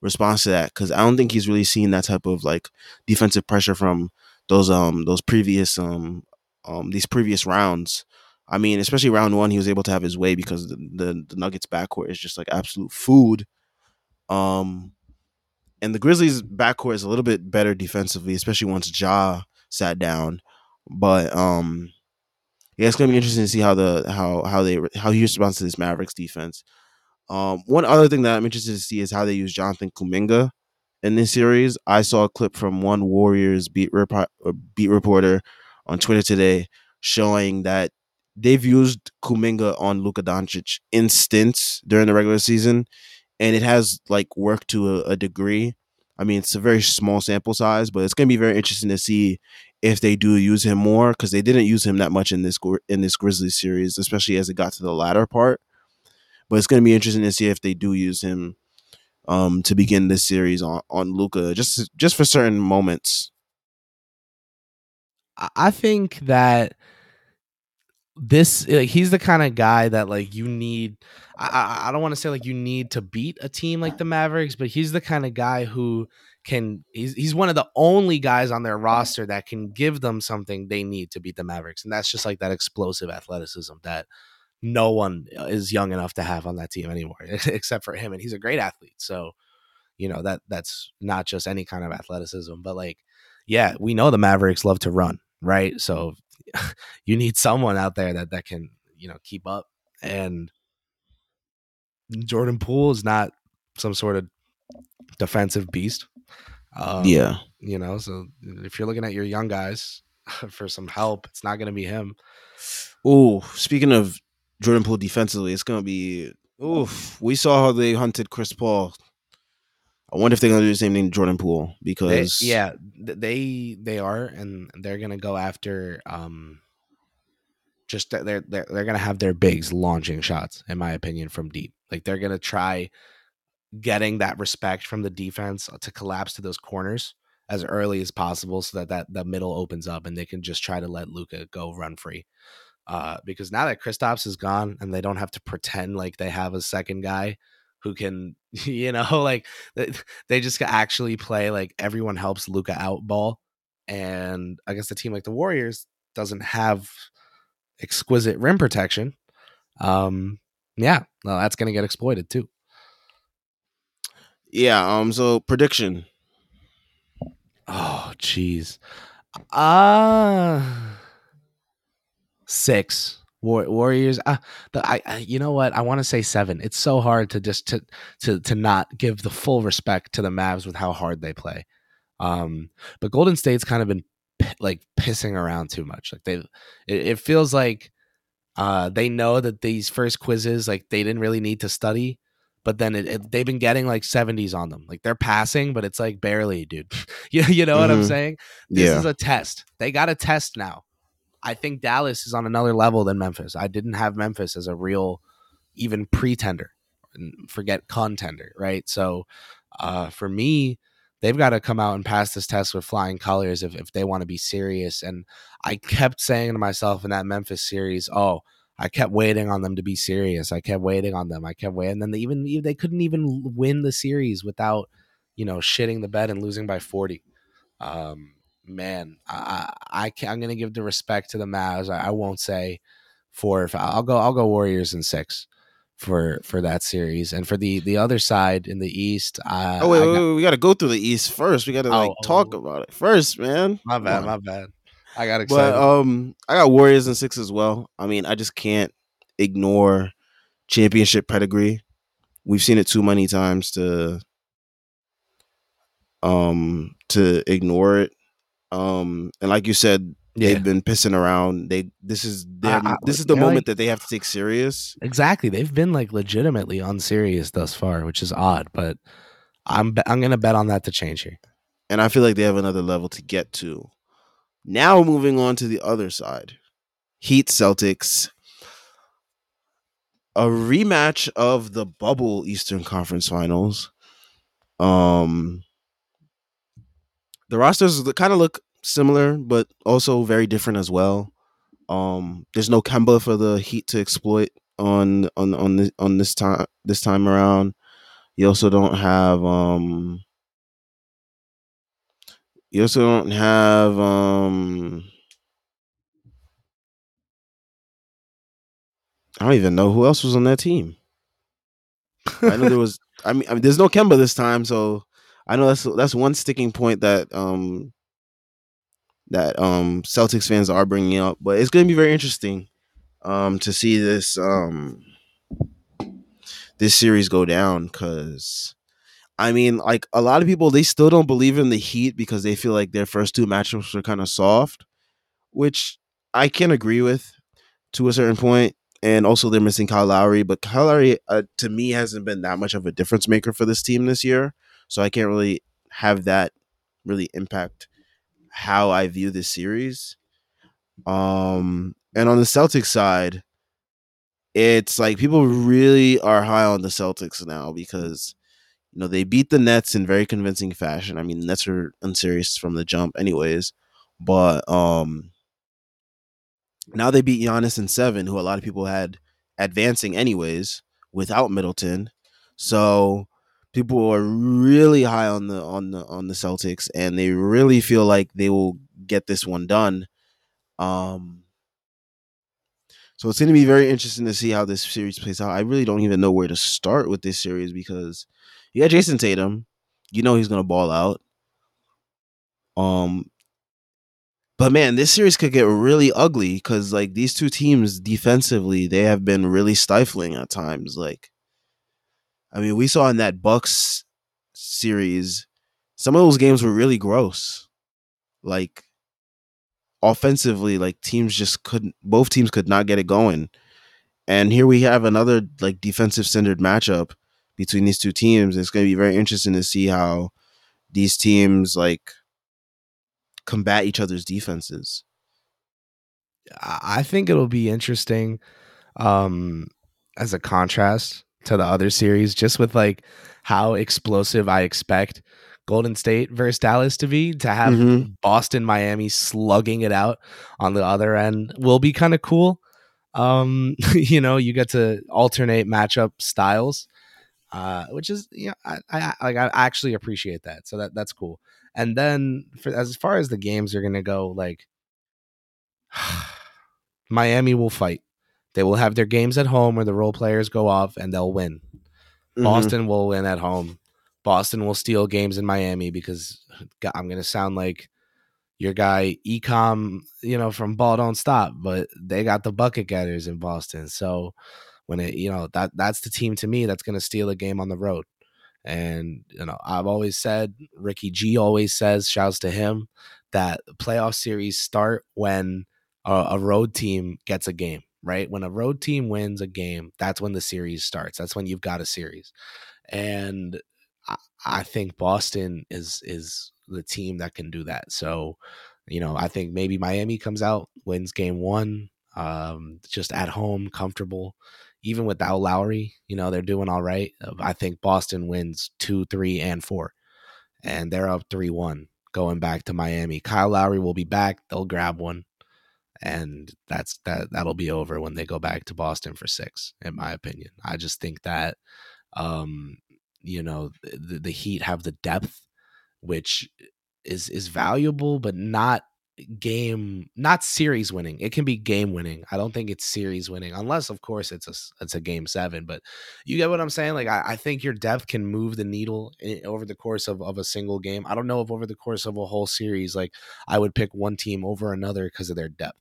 responds to that because I don't think he's really seen that type of like defensive pressure from those um those previous um um these previous rounds. I mean, especially round one, he was able to have his way because the, the, the Nuggets backcourt is just like absolute food. Um, and the Grizzlies backcourt is a little bit better defensively, especially once Ja sat down. But um, yeah, it's gonna be interesting to see how the how how they how he responds to this Mavericks defense. Um, one other thing that I'm interested to see is how they use Jonathan Kuminga in this series. I saw a clip from one Warriors beat rep- uh, beat reporter on Twitter today showing that they've used Kuminga on Luka Doncic in stints during the regular season, and it has like worked to a, a degree. I mean, it's a very small sample size, but it's going to be very interesting to see if they do use him more because they didn't use him that much in this in this Grizzlies series, especially as it got to the latter part. But it's going to be interesting to see if they do use him um, to begin this series on on Luka, just just for certain moments. I think that this like, he's the kind of guy that like you need i i don't want to say like you need to beat a team like the mavericks but he's the kind of guy who can he's, he's one of the only guys on their roster that can give them something they need to beat the mavericks and that's just like that explosive athleticism that no one uh, is young enough to have on that team anymore except for him and he's a great athlete so you know that that's not just any kind of athleticism but like yeah we know the mavericks love to run right? So you need someone out there that that can you know keep up. And jordan poole is not some sort of defensive beast. Um, yeah. you know so if you're looking at your young guys for some help it's not going to be him. Oh speaking of jordan poole defensively it's going to be oh we saw how they hunted chris paul I wonder if they're gonna do the same thing to Jordan Poole because they, yeah, they they are, and they're gonna go after um, just they're they're they're gonna have their bigs launching shots, in my opinion, from deep. Like they're gonna try getting that respect from the defense to collapse to those corners as early as possible, so that that the middle opens up and they can just try to let Luka go run free. Uh, because now that Kristaps is gone and they don't have to pretend like they have a second guy who can, you know, like they just actually play like everyone helps Luka out ball. And I guess the team like the Warriors doesn't have exquisite rim protection. Um, yeah, well, that's gonna get exploited too. Yeah. Um. So prediction Oh, jeez. Uh six War- Warriors. Uh, the, I, I, you know what? I want to say seven. It's so hard to just to to to not give the full respect to the Mavs with how hard they play. Um, but Golden State's kind of been p- like pissing around too much. Like they, it, it feels like uh, they know that these first quizzes, like they didn't really need to study, but then it, it, they've been getting like 70s on them. Like they're passing, but it's like barely, dude. you, you know what I'm Mhm. saying? This Yeah. is a test. They got a test now. I think Dallas is on another level than Memphis. I didn't have Memphis as a real, even pretender, and forget contender, right? So, uh, for me, they've got to come out and pass this test with flying colors if, if they want to be serious. And I kept saying to myself in that Memphis series, oh, I kept waiting on them to be serious. I kept waiting on them. I kept waiting. And then they even they couldn't even win the series without, you know, shitting the bed and losing by 40. Um, man, I, I, I can, I'm gonna give the respect to the Mavs. I, I won't say four. If I'll go, I'll go Warriors in six for for that series. And for the the other side in the East, uh, Oh wait, I got- wait, we got to go through the East first. We got to like Oh, talk about it first, man. my bad, my bad. I got excited. But um, I got Warriors in six as well. I mean, I just can't ignore championship pedigree. We've seen it too many times to um to ignore it. Um, and like you said, yeah, they've been pissing around. They this is their, I- I- this is the moment like- that they have to take serious. exactly. They've been like legitimately unserious thus far, which is odd. But I'm I'm gonna bet on that to change here. and I feel like they have another level to get to. Now moving on to the other side. Heat Celtics. A rematch of the bubble Eastern Conference Finals. Um the rosters kind of look similar but also very different as well. Um there's no Kemba for the Heat to exploit on on on this, on this time this time around. You also don't have um you also don't have um I don't even know who else was on that team. I know there was I mean, I mean there's no Kemba this time, so I know that's that's one sticking point that um that um Celtics fans are bringing up, but it's going to be very interesting um to see this um this series go down cuz I mean, like a lot of people, they still don't believe in the Heat because they feel like their first two matchups were kind of soft, which I can agree with to a certain point. And also, they're missing Kyle Lowry, but Kyle Lowry, uh, to me, hasn't been that much of a difference maker for this team this year. So I can't really have that really impact how I view this series. Um, and on the Celtics side, it's like people really are high on the Celtics now because you know they beat the Nets in very convincing fashion. I mean, the Nets were unserious from the jump, anyways. But um, now they beat Giannis in seven, who a lot of people had advancing anyways without Middleton. So people are really high on the on the on the Celtics, and they really feel like they will get this one done. Um, so it's going to be very interesting to see how this series plays out. I really don't even know where to start with this series because you got Jayson Tatum, you know he's going to ball out. Um, but man, this series could get really ugly because like these two teams defensively, they have been really stifling at times. Like, I mean, we saw in that Bucks series, some of those games were really gross. Like offensively, like teams just couldn't. Both teams could not get it going. And here we have another like defensive centered matchup between these two teams. It's going to be very interesting to see how these teams like combat each other's defenses. I think it'll be interesting um as a contrast to the other series just with like how explosive I expect Golden State versus Dallas to be to have Mhm. Boston Miami slugging it out on the other end will be kind of cool. Um you know, you get to alternate matchup styles uh which is you know I, I like I actually appreciate that. So that that's cool. And then for as far as the games are going to go like Miami will fight. They will have their games at home where the role players go off and they'll win. Mhm. Boston will win at home. Boston will steal games in Miami because I'm going to sound like your guy Ecom, you know, from Ball Don't Stop, but they got the bucket getters in Boston. So when it, you know, that that's the team to me that's going to steal a game on the road. And you know, I've always said Ricky G always says, shouts to him, that playoff series start when a, a road team gets a game, right? When a road team wins a game, that's when the series starts. That's when you've got a series. And I, I think Boston is is the team that can do that. So, you know, I think maybe Miami comes out, wins game one, um, just at home, comfortable. Even without Lowry, you know, they're doing all right. I think Boston wins two, three, and four. And they're up 3 1 going back to Miami. Kyle Lowry will be back. They'll grab one. And that's that that'll be over when they go back to Boston for six, in my opinion. I just think that um, you know, the, the Heat have the depth which is is valuable, but not game not series winning. It can be game winning. I don't think it's series winning unless of course it's a it's a game seven but you get what i'm saying? Like i, I think your depth can move the needle in, over the course of, of a single game. I don't know if over the course of a whole series like i would pick one team over another because of their depth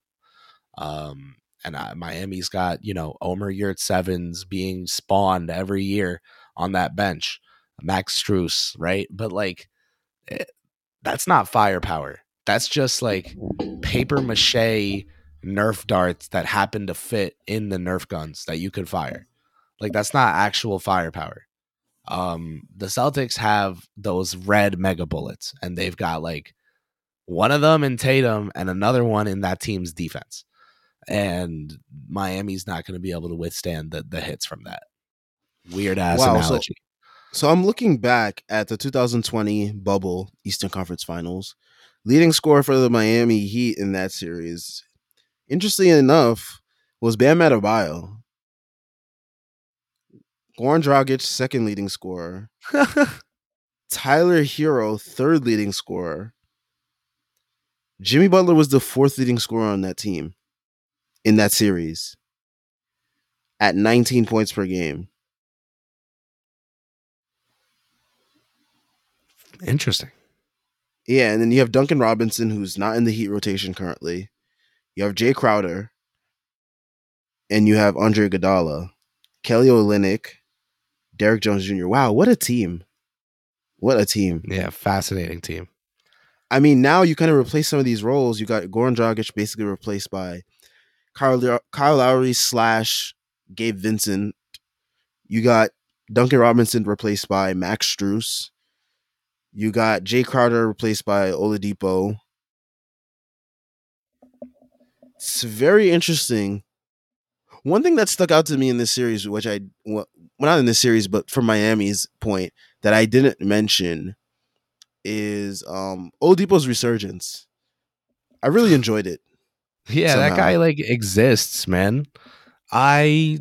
um and I, miami's got you know omer yurtseven's being spawned every year on that bench max Strus, right but like Eh, that's not firepower. That's just like paper mache Nerf darts that happen to fit in the Nerf guns that you could fire. Like that's not actual firepower. Um, the Celtics have those red mega bullets, and they've got like one of them in Tatum and another one in that team's defense. And Miami's not going to be able to withstand the the hits from that. Weird ass wow, analogy. So so I'm looking back at the 2020 bubble Eastern Conference Finals. Leading scorer for the Miami Heat in that series, interestingly enough, was Bam Adebayo. Goran Dragic, second leading scorer. Tyler Herro, third leading scorer. Jimmy Butler was the fourth leading scorer on that team in that series at 19 points per game. Interesting. Yeah, and then you have Duncan Robinson, who's not in the Heat rotation currently. You have Jae Crowder, and you have Andre Iguodala, Kelly Olynyk, Derrick Jones Jr. Wow, what a team! What a team! Yeah, fascinating team. I mean, now you kind of replace some of these roles. You got Goran Dragic basically replaced by Kyle, Kyle Lowry slash Gabe Vincent. You got Duncan Robinson replaced by Max Strus. You got Jae Crowder replaced by Oladipo. It's very interesting. One thing that stuck out to me in this series, which I well, not in this series, but from Miami's point that I didn't mention, is um Oladipo's resurgence. I really enjoyed it. Yeah, somehow. that guy like exists, man. I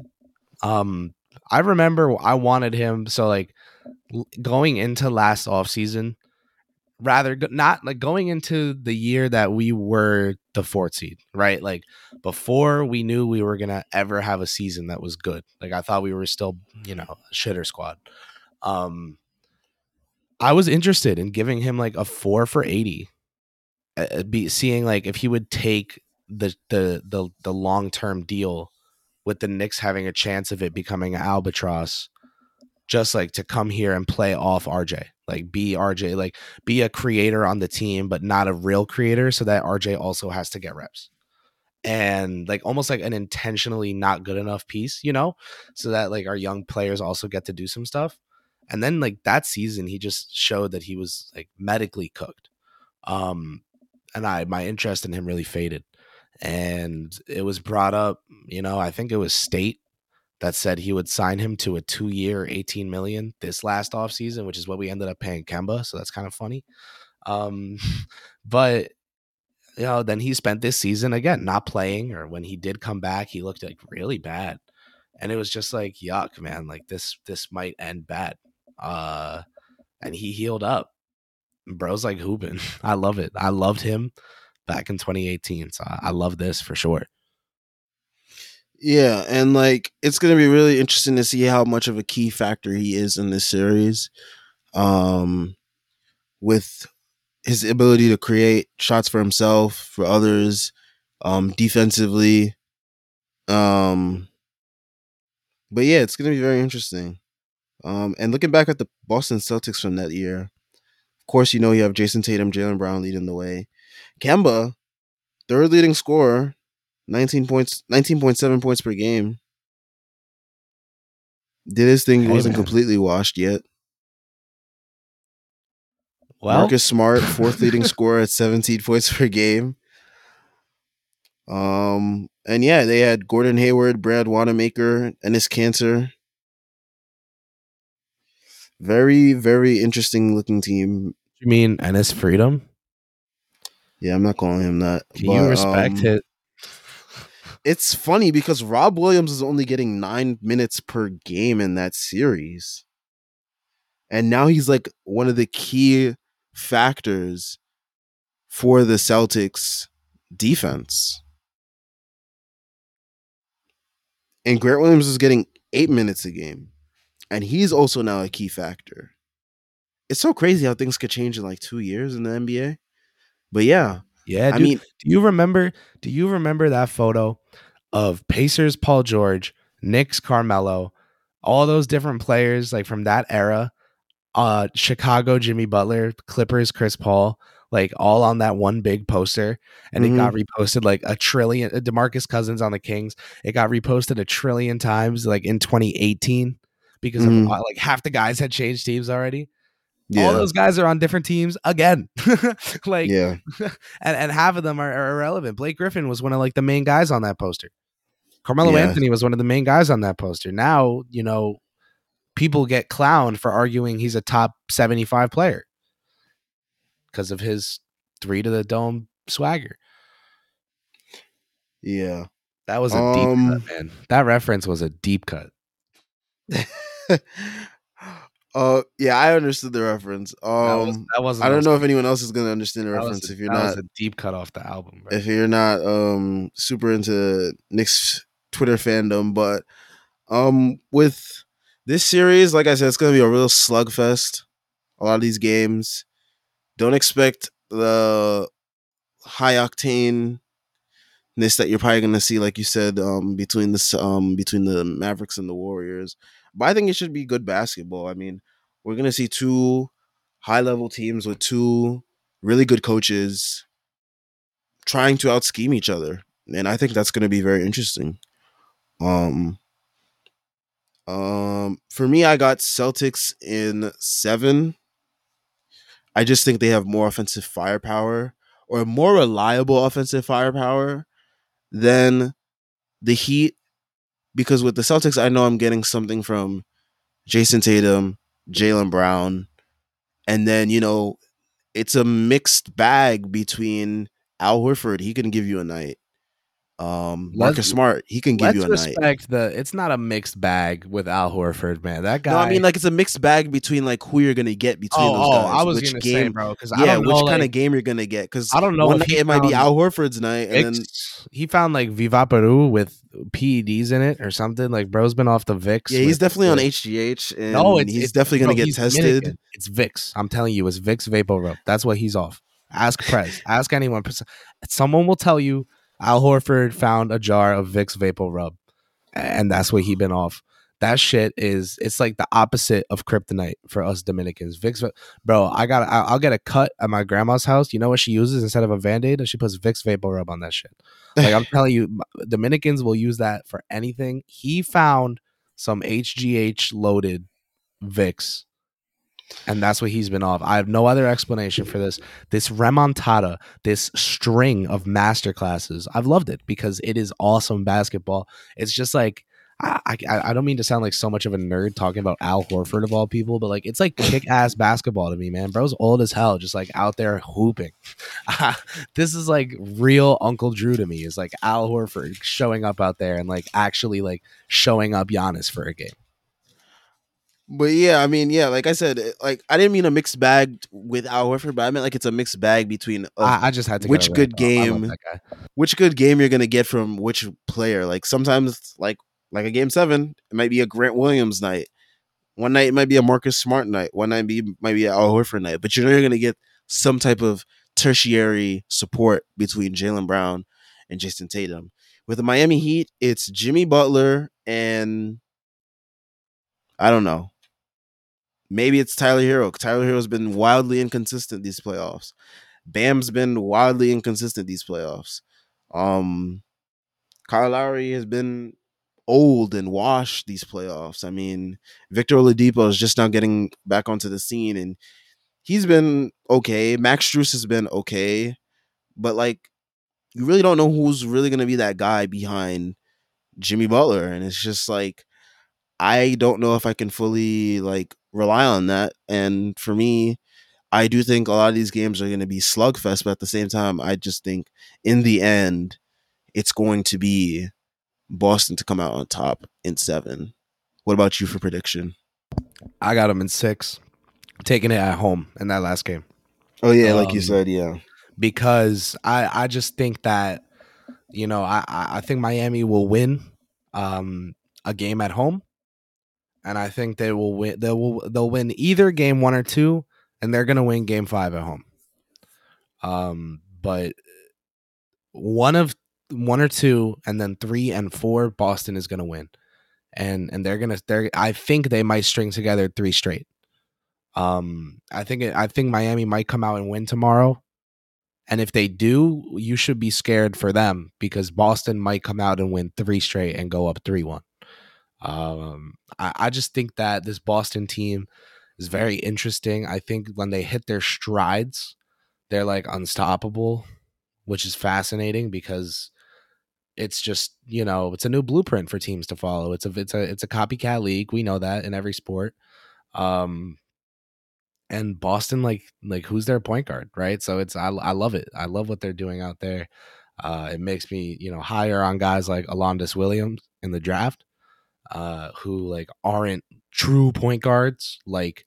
um I remember I wanted him so like going into last off season, rather not like going into the year that we were the fourth seed, right? Like before we knew we were gonna ever have a season that was good. Like I thought we were still, you know, shitter squad. Um, I was interested in giving him like a four for eighty, uh, be seeing like if he would take the the the the long term deal with the Knicks having a chance of it becoming an albatross just like to come here and play off RJ, like be RJ, like be a creator on the team, but not a real creator, so that RJ also has to get reps. And like almost like an intentionally not good enough piece, you know, so that like our young players also get to do some stuff. And then like that season, he just showed that he was like medically cooked. Um, and I my interest in him really faded. And it was brought up, you know, I think it was State that said he would sign him to a two year, 18 million this last offseason, which is what we ended up paying Kemba. So that's kind of funny. Um, but you know, then he spent this season again not playing, or when he did come back, he looked like really bad. And it was just like, yuck, man, like this this might end bad. Uh and he healed up. Bro's like hooping. I love it. I loved him back in 2018. So I, I love this for sure. Yeah, and like it's going to be really interesting to see how much of a key factor he is in this series. um, with his ability to create shots for himself, for others, um, defensively. Um, but yeah, it's gonna be very interesting. Um, and looking back at the Boston Celtics from that year, of course, you know you have Jayson Tatum, Jaylen Brown leading the way. Kemba, third leading scorer, nineteen points, nineteen point seven points per game. Did his thing. He wasn't man. completely washed yet. Well, Marcus Smart, fourth leading scorer at 17 points per game. Um, and yeah, they had Gordon Hayward, Brad Wanamaker, Enes Kanter. Very, very interesting looking team. you mean Enes Freedom? Yeah, I'm not calling him that. Can but, you respect um, it? It's funny because Rob Williams is only getting nine minutes per game in that series. And now he's like one of the key factors for the Celtics defense. And Grant Williams is getting eight minutes a game. And he's also now a key factor. It's so crazy how things could change in like two years in the NBA. But yeah, Yeah, I dude. mean, do you remember? Do you remember that photo of Pacers Paul George, Knicks Carmelo, all those different players like from that era? Uh, Chicago Jimmy Butler, Clippers Chris Paul, like all on that one big poster, and Mhm. it got reposted like a trillion. uh, Demarcus Cousins on the Kings, it got reposted a trillion times, like in 2018, because Mhm. of like half the guys had changed teams already. Yeah, All those guys are on different teams again. like yeah, and, and half of them are, are irrelevant. Blake Griffin was one of like the main guys on that poster. Carmelo Yeah. Anthony was one of the main guys on that poster. Now, you know, people get clowned for arguing he's a top 75 player because of his three to the dome swagger. yeah. That was a Um, deep cut, man. That reference was a deep cut. uh, yeah, I understood the reference. Um, that wasn't I don't know if anyone else is gonna understand the reference a- if you're that not was a deep cut off the album. Bro. if you're not um super into Knicks Twitter fandom, but um with this series, like I said, it's gonna be a real slugfest. A lot of these games. Don't expect the high octane ness that you're probably gonna see, like you said, um between this um between the Mavericks and the Warriors. But I think it should be good basketball. I mean, we're gonna see two high level teams with two really good coaches trying to out scheme each other. And I think that's gonna be very interesting. Um um for me I got Celtics in seven. I just think they have more offensive firepower or more reliable offensive firepower than the Heat. Because with the Celtics, I know I'm getting something from Jayson Tatum, Jaylen Brown, and then, you know, it's a mixed bag between Al Horford, he can give you a night. Um, Marcus Let's- Smart, he can give you a night. respect the. It's not a mixed bag with Al Horford, man. That guy. No, I mean like it's a mixed bag between like who you're gonna get between oh, those oh. I was which gonna game, say, bro, because I yeah, which know, kind of game you're gonna get? Because I don't know One night it might be Al Horford's night, and then he found like Viva Peru with PEDs in it or something. Like, bro's been off the Vicks. yeah, he's with- definitely on HGH, and No, it's, he's it's- definitely gonna get tested. Dominican. It's Vicks. I'm telling you, it's Vicks VapoRub. That's what he's off. Ask Prez. Ask anyone. Someone will tell you Al Horford found a jar of Vicks VapoRub, and that's what he been off. That shit is it's like the opposite of kryptonite for us Dominicans. Vicks, bro, I got I- I'll get a cut at my grandma's house. You know what she uses instead of a band aid? She puts Vicks VapoRub on that shit. Like I'm telling you, Dominicans will use that for anything. He found some HGH loaded Vicks, and that's what he's been off. I have no other explanation for this. This remontada, this string of masterclasses, I've loved it because it is awesome basketball. It's just like. I, I I don't mean to sound like so much of a nerd talking about Al Horford of all people, but like it's like kick ass basketball to me, man. Bro's old as hell, just like out there hooping. this is like real Uncle Drew to me. Is like Al Horford showing up out there and like actually like showing up Giannis for a game. But yeah, I mean, yeah, like I said, eh, like I didn't mean a mixed bag with Al Horford, but I meant like it's a mixed bag between of I, I just had to. which a good rant off. I love game- that guy. which good game you're gonna get from which player. Like sometimes, like like a game seven, it might be a Grant Williams night. One night it might be a Marcus Smart night. One night be might be an Al Horford night. But you know you're gonna get some type of tertiary support between Jaylen Brown and Jayson Tatum. With the Miami Heat, it's Jimmy Butler and I don't know. Maybe it's Tyler Herro. Tyler Herro's been wildly inconsistent these playoffs. Bam's been wildly inconsistent these playoffs. Um, Kyle Lowry has been old and washed these playoffs. I mean, Victor Oladipo is just now getting back onto the scene, and he's been okay. Max Strus has been okay, but like, you really don't know who's really going to be that guy behind Jimmy Butler, and it's just like I don't know if I can fully like rely on that. And for me, I do think a lot of these games are going to be slugfest, but at the same time, I just think in the end, it's going to be Boston to come out on top in seven. What about you for prediction? I got them in six, taking it at home in that last game. Oh yeah, like you Um, said, yeah. because I I just think that you know I I I think Miami will win um a game at home, and I think they will win. They will they'll win either game one or two, and they're gonna win game five at home. Um, but one of one or two, and then three and four, Boston is gonna win, and and they're gonna they're I think they might string together three straight. Um, I think it, I think Miami might come out and win tomorrow. And if they do, you should be scared for them because Boston might come out and win three straight and go up 3 1. Um, I, I just think that this Boston team is very interesting. I think when they hit their strides, they're like unstoppable, which is fascinating because it's just, you know, it's a new blueprint for teams to follow. It's a it's a it's a copycat league. We know that in every sport. Um and Boston like like who's their point guard, right? So it's I I love it. I love what they're doing out there. Uh, it makes me you know higher on guys like Alondes Williams in the draft, uh, who like aren't true point guards like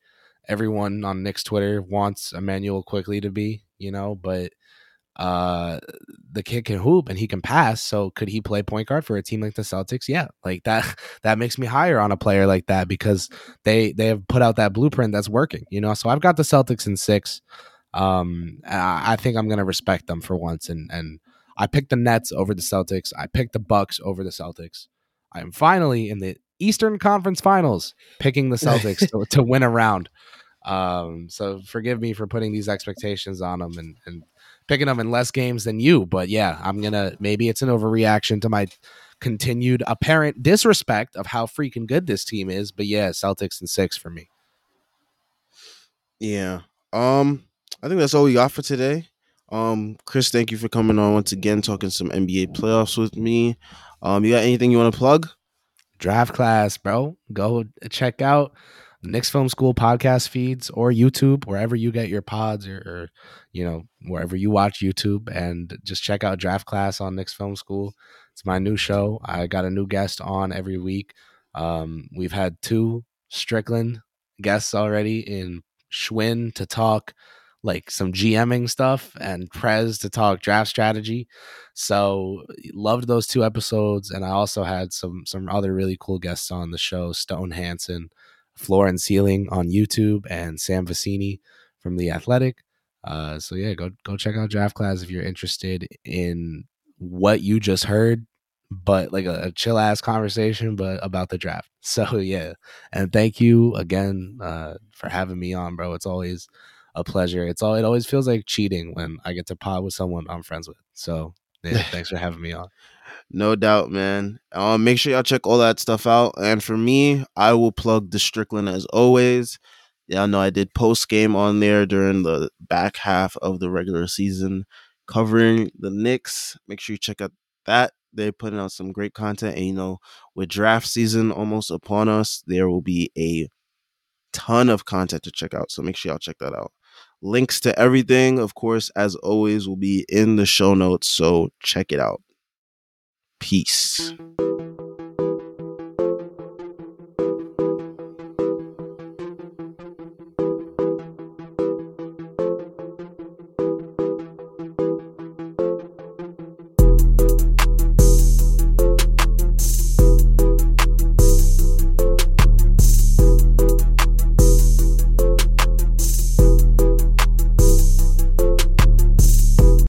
everyone on Knicks Twitter wants Immanuel Quickley to be, you know, but uh the kid can hoop and he can pass so could he play point guard for a team like the celtics? Yeah like that that makes me higher on a player like that because they they have put out that blueprint that's working you know? So i've got the celtics in six um i, I think i'm gonna respect them for once and and i picked the nets over the celtics i picked the bucks over the celtics i'm finally in the eastern conference finals picking the celtics to, to win a round um so forgive me for putting these expectations on them and and picking them in less games than you but yeah i'm gonna maybe it's an overreaction to my continued apparent disrespect of how freaking good this team is but yeah celtics and six for me Yeah. Um, I think that's all we got for today. Um, Chris, thank you for coming on once again, talking some NBA playoffs with me. Um, you got anything you want to plug? draft class bro go check out Knicks Film School podcast feeds or YouTube, wherever you get your pods or, or, you know, wherever you watch YouTube and just check out Draft Class on Knicks Film School. It's my new show. I got a new guest on every week. Um, we've had two Strickland guests already in Schwinn to talk like some GMing stuff and Prez to talk draft strategy. So loved those two episodes. And I also had some some other really cool guests on the show, Stone Hansen Floor and Ceiling on YouTube, and Sam Vecenie from The Athletic. Uh, so yeah, go go check out Draft Class if you're interested in what you just heard, but like a, a chill ass conversation, but about the draft. So yeah, and thank you again uh, for having me on, bro. It's always a pleasure. It's all it always feels like cheating when I get to pod with someone I'm friends with. So yeah, thanks for having me on. No doubt, man. Um, make sure y'all check all that stuff out. And for me, I will plug the Strickland as always. Y'all know I did post game on there during the back half of the regular season, covering the Knicks. Make sure you check out that. They're putting out some great content, and you know, with draft season almost upon us, there will be a ton of content to check out. So make sure y'all check that out. Links to everything, of course, as always, will be in the show notes. So check it out. Peace.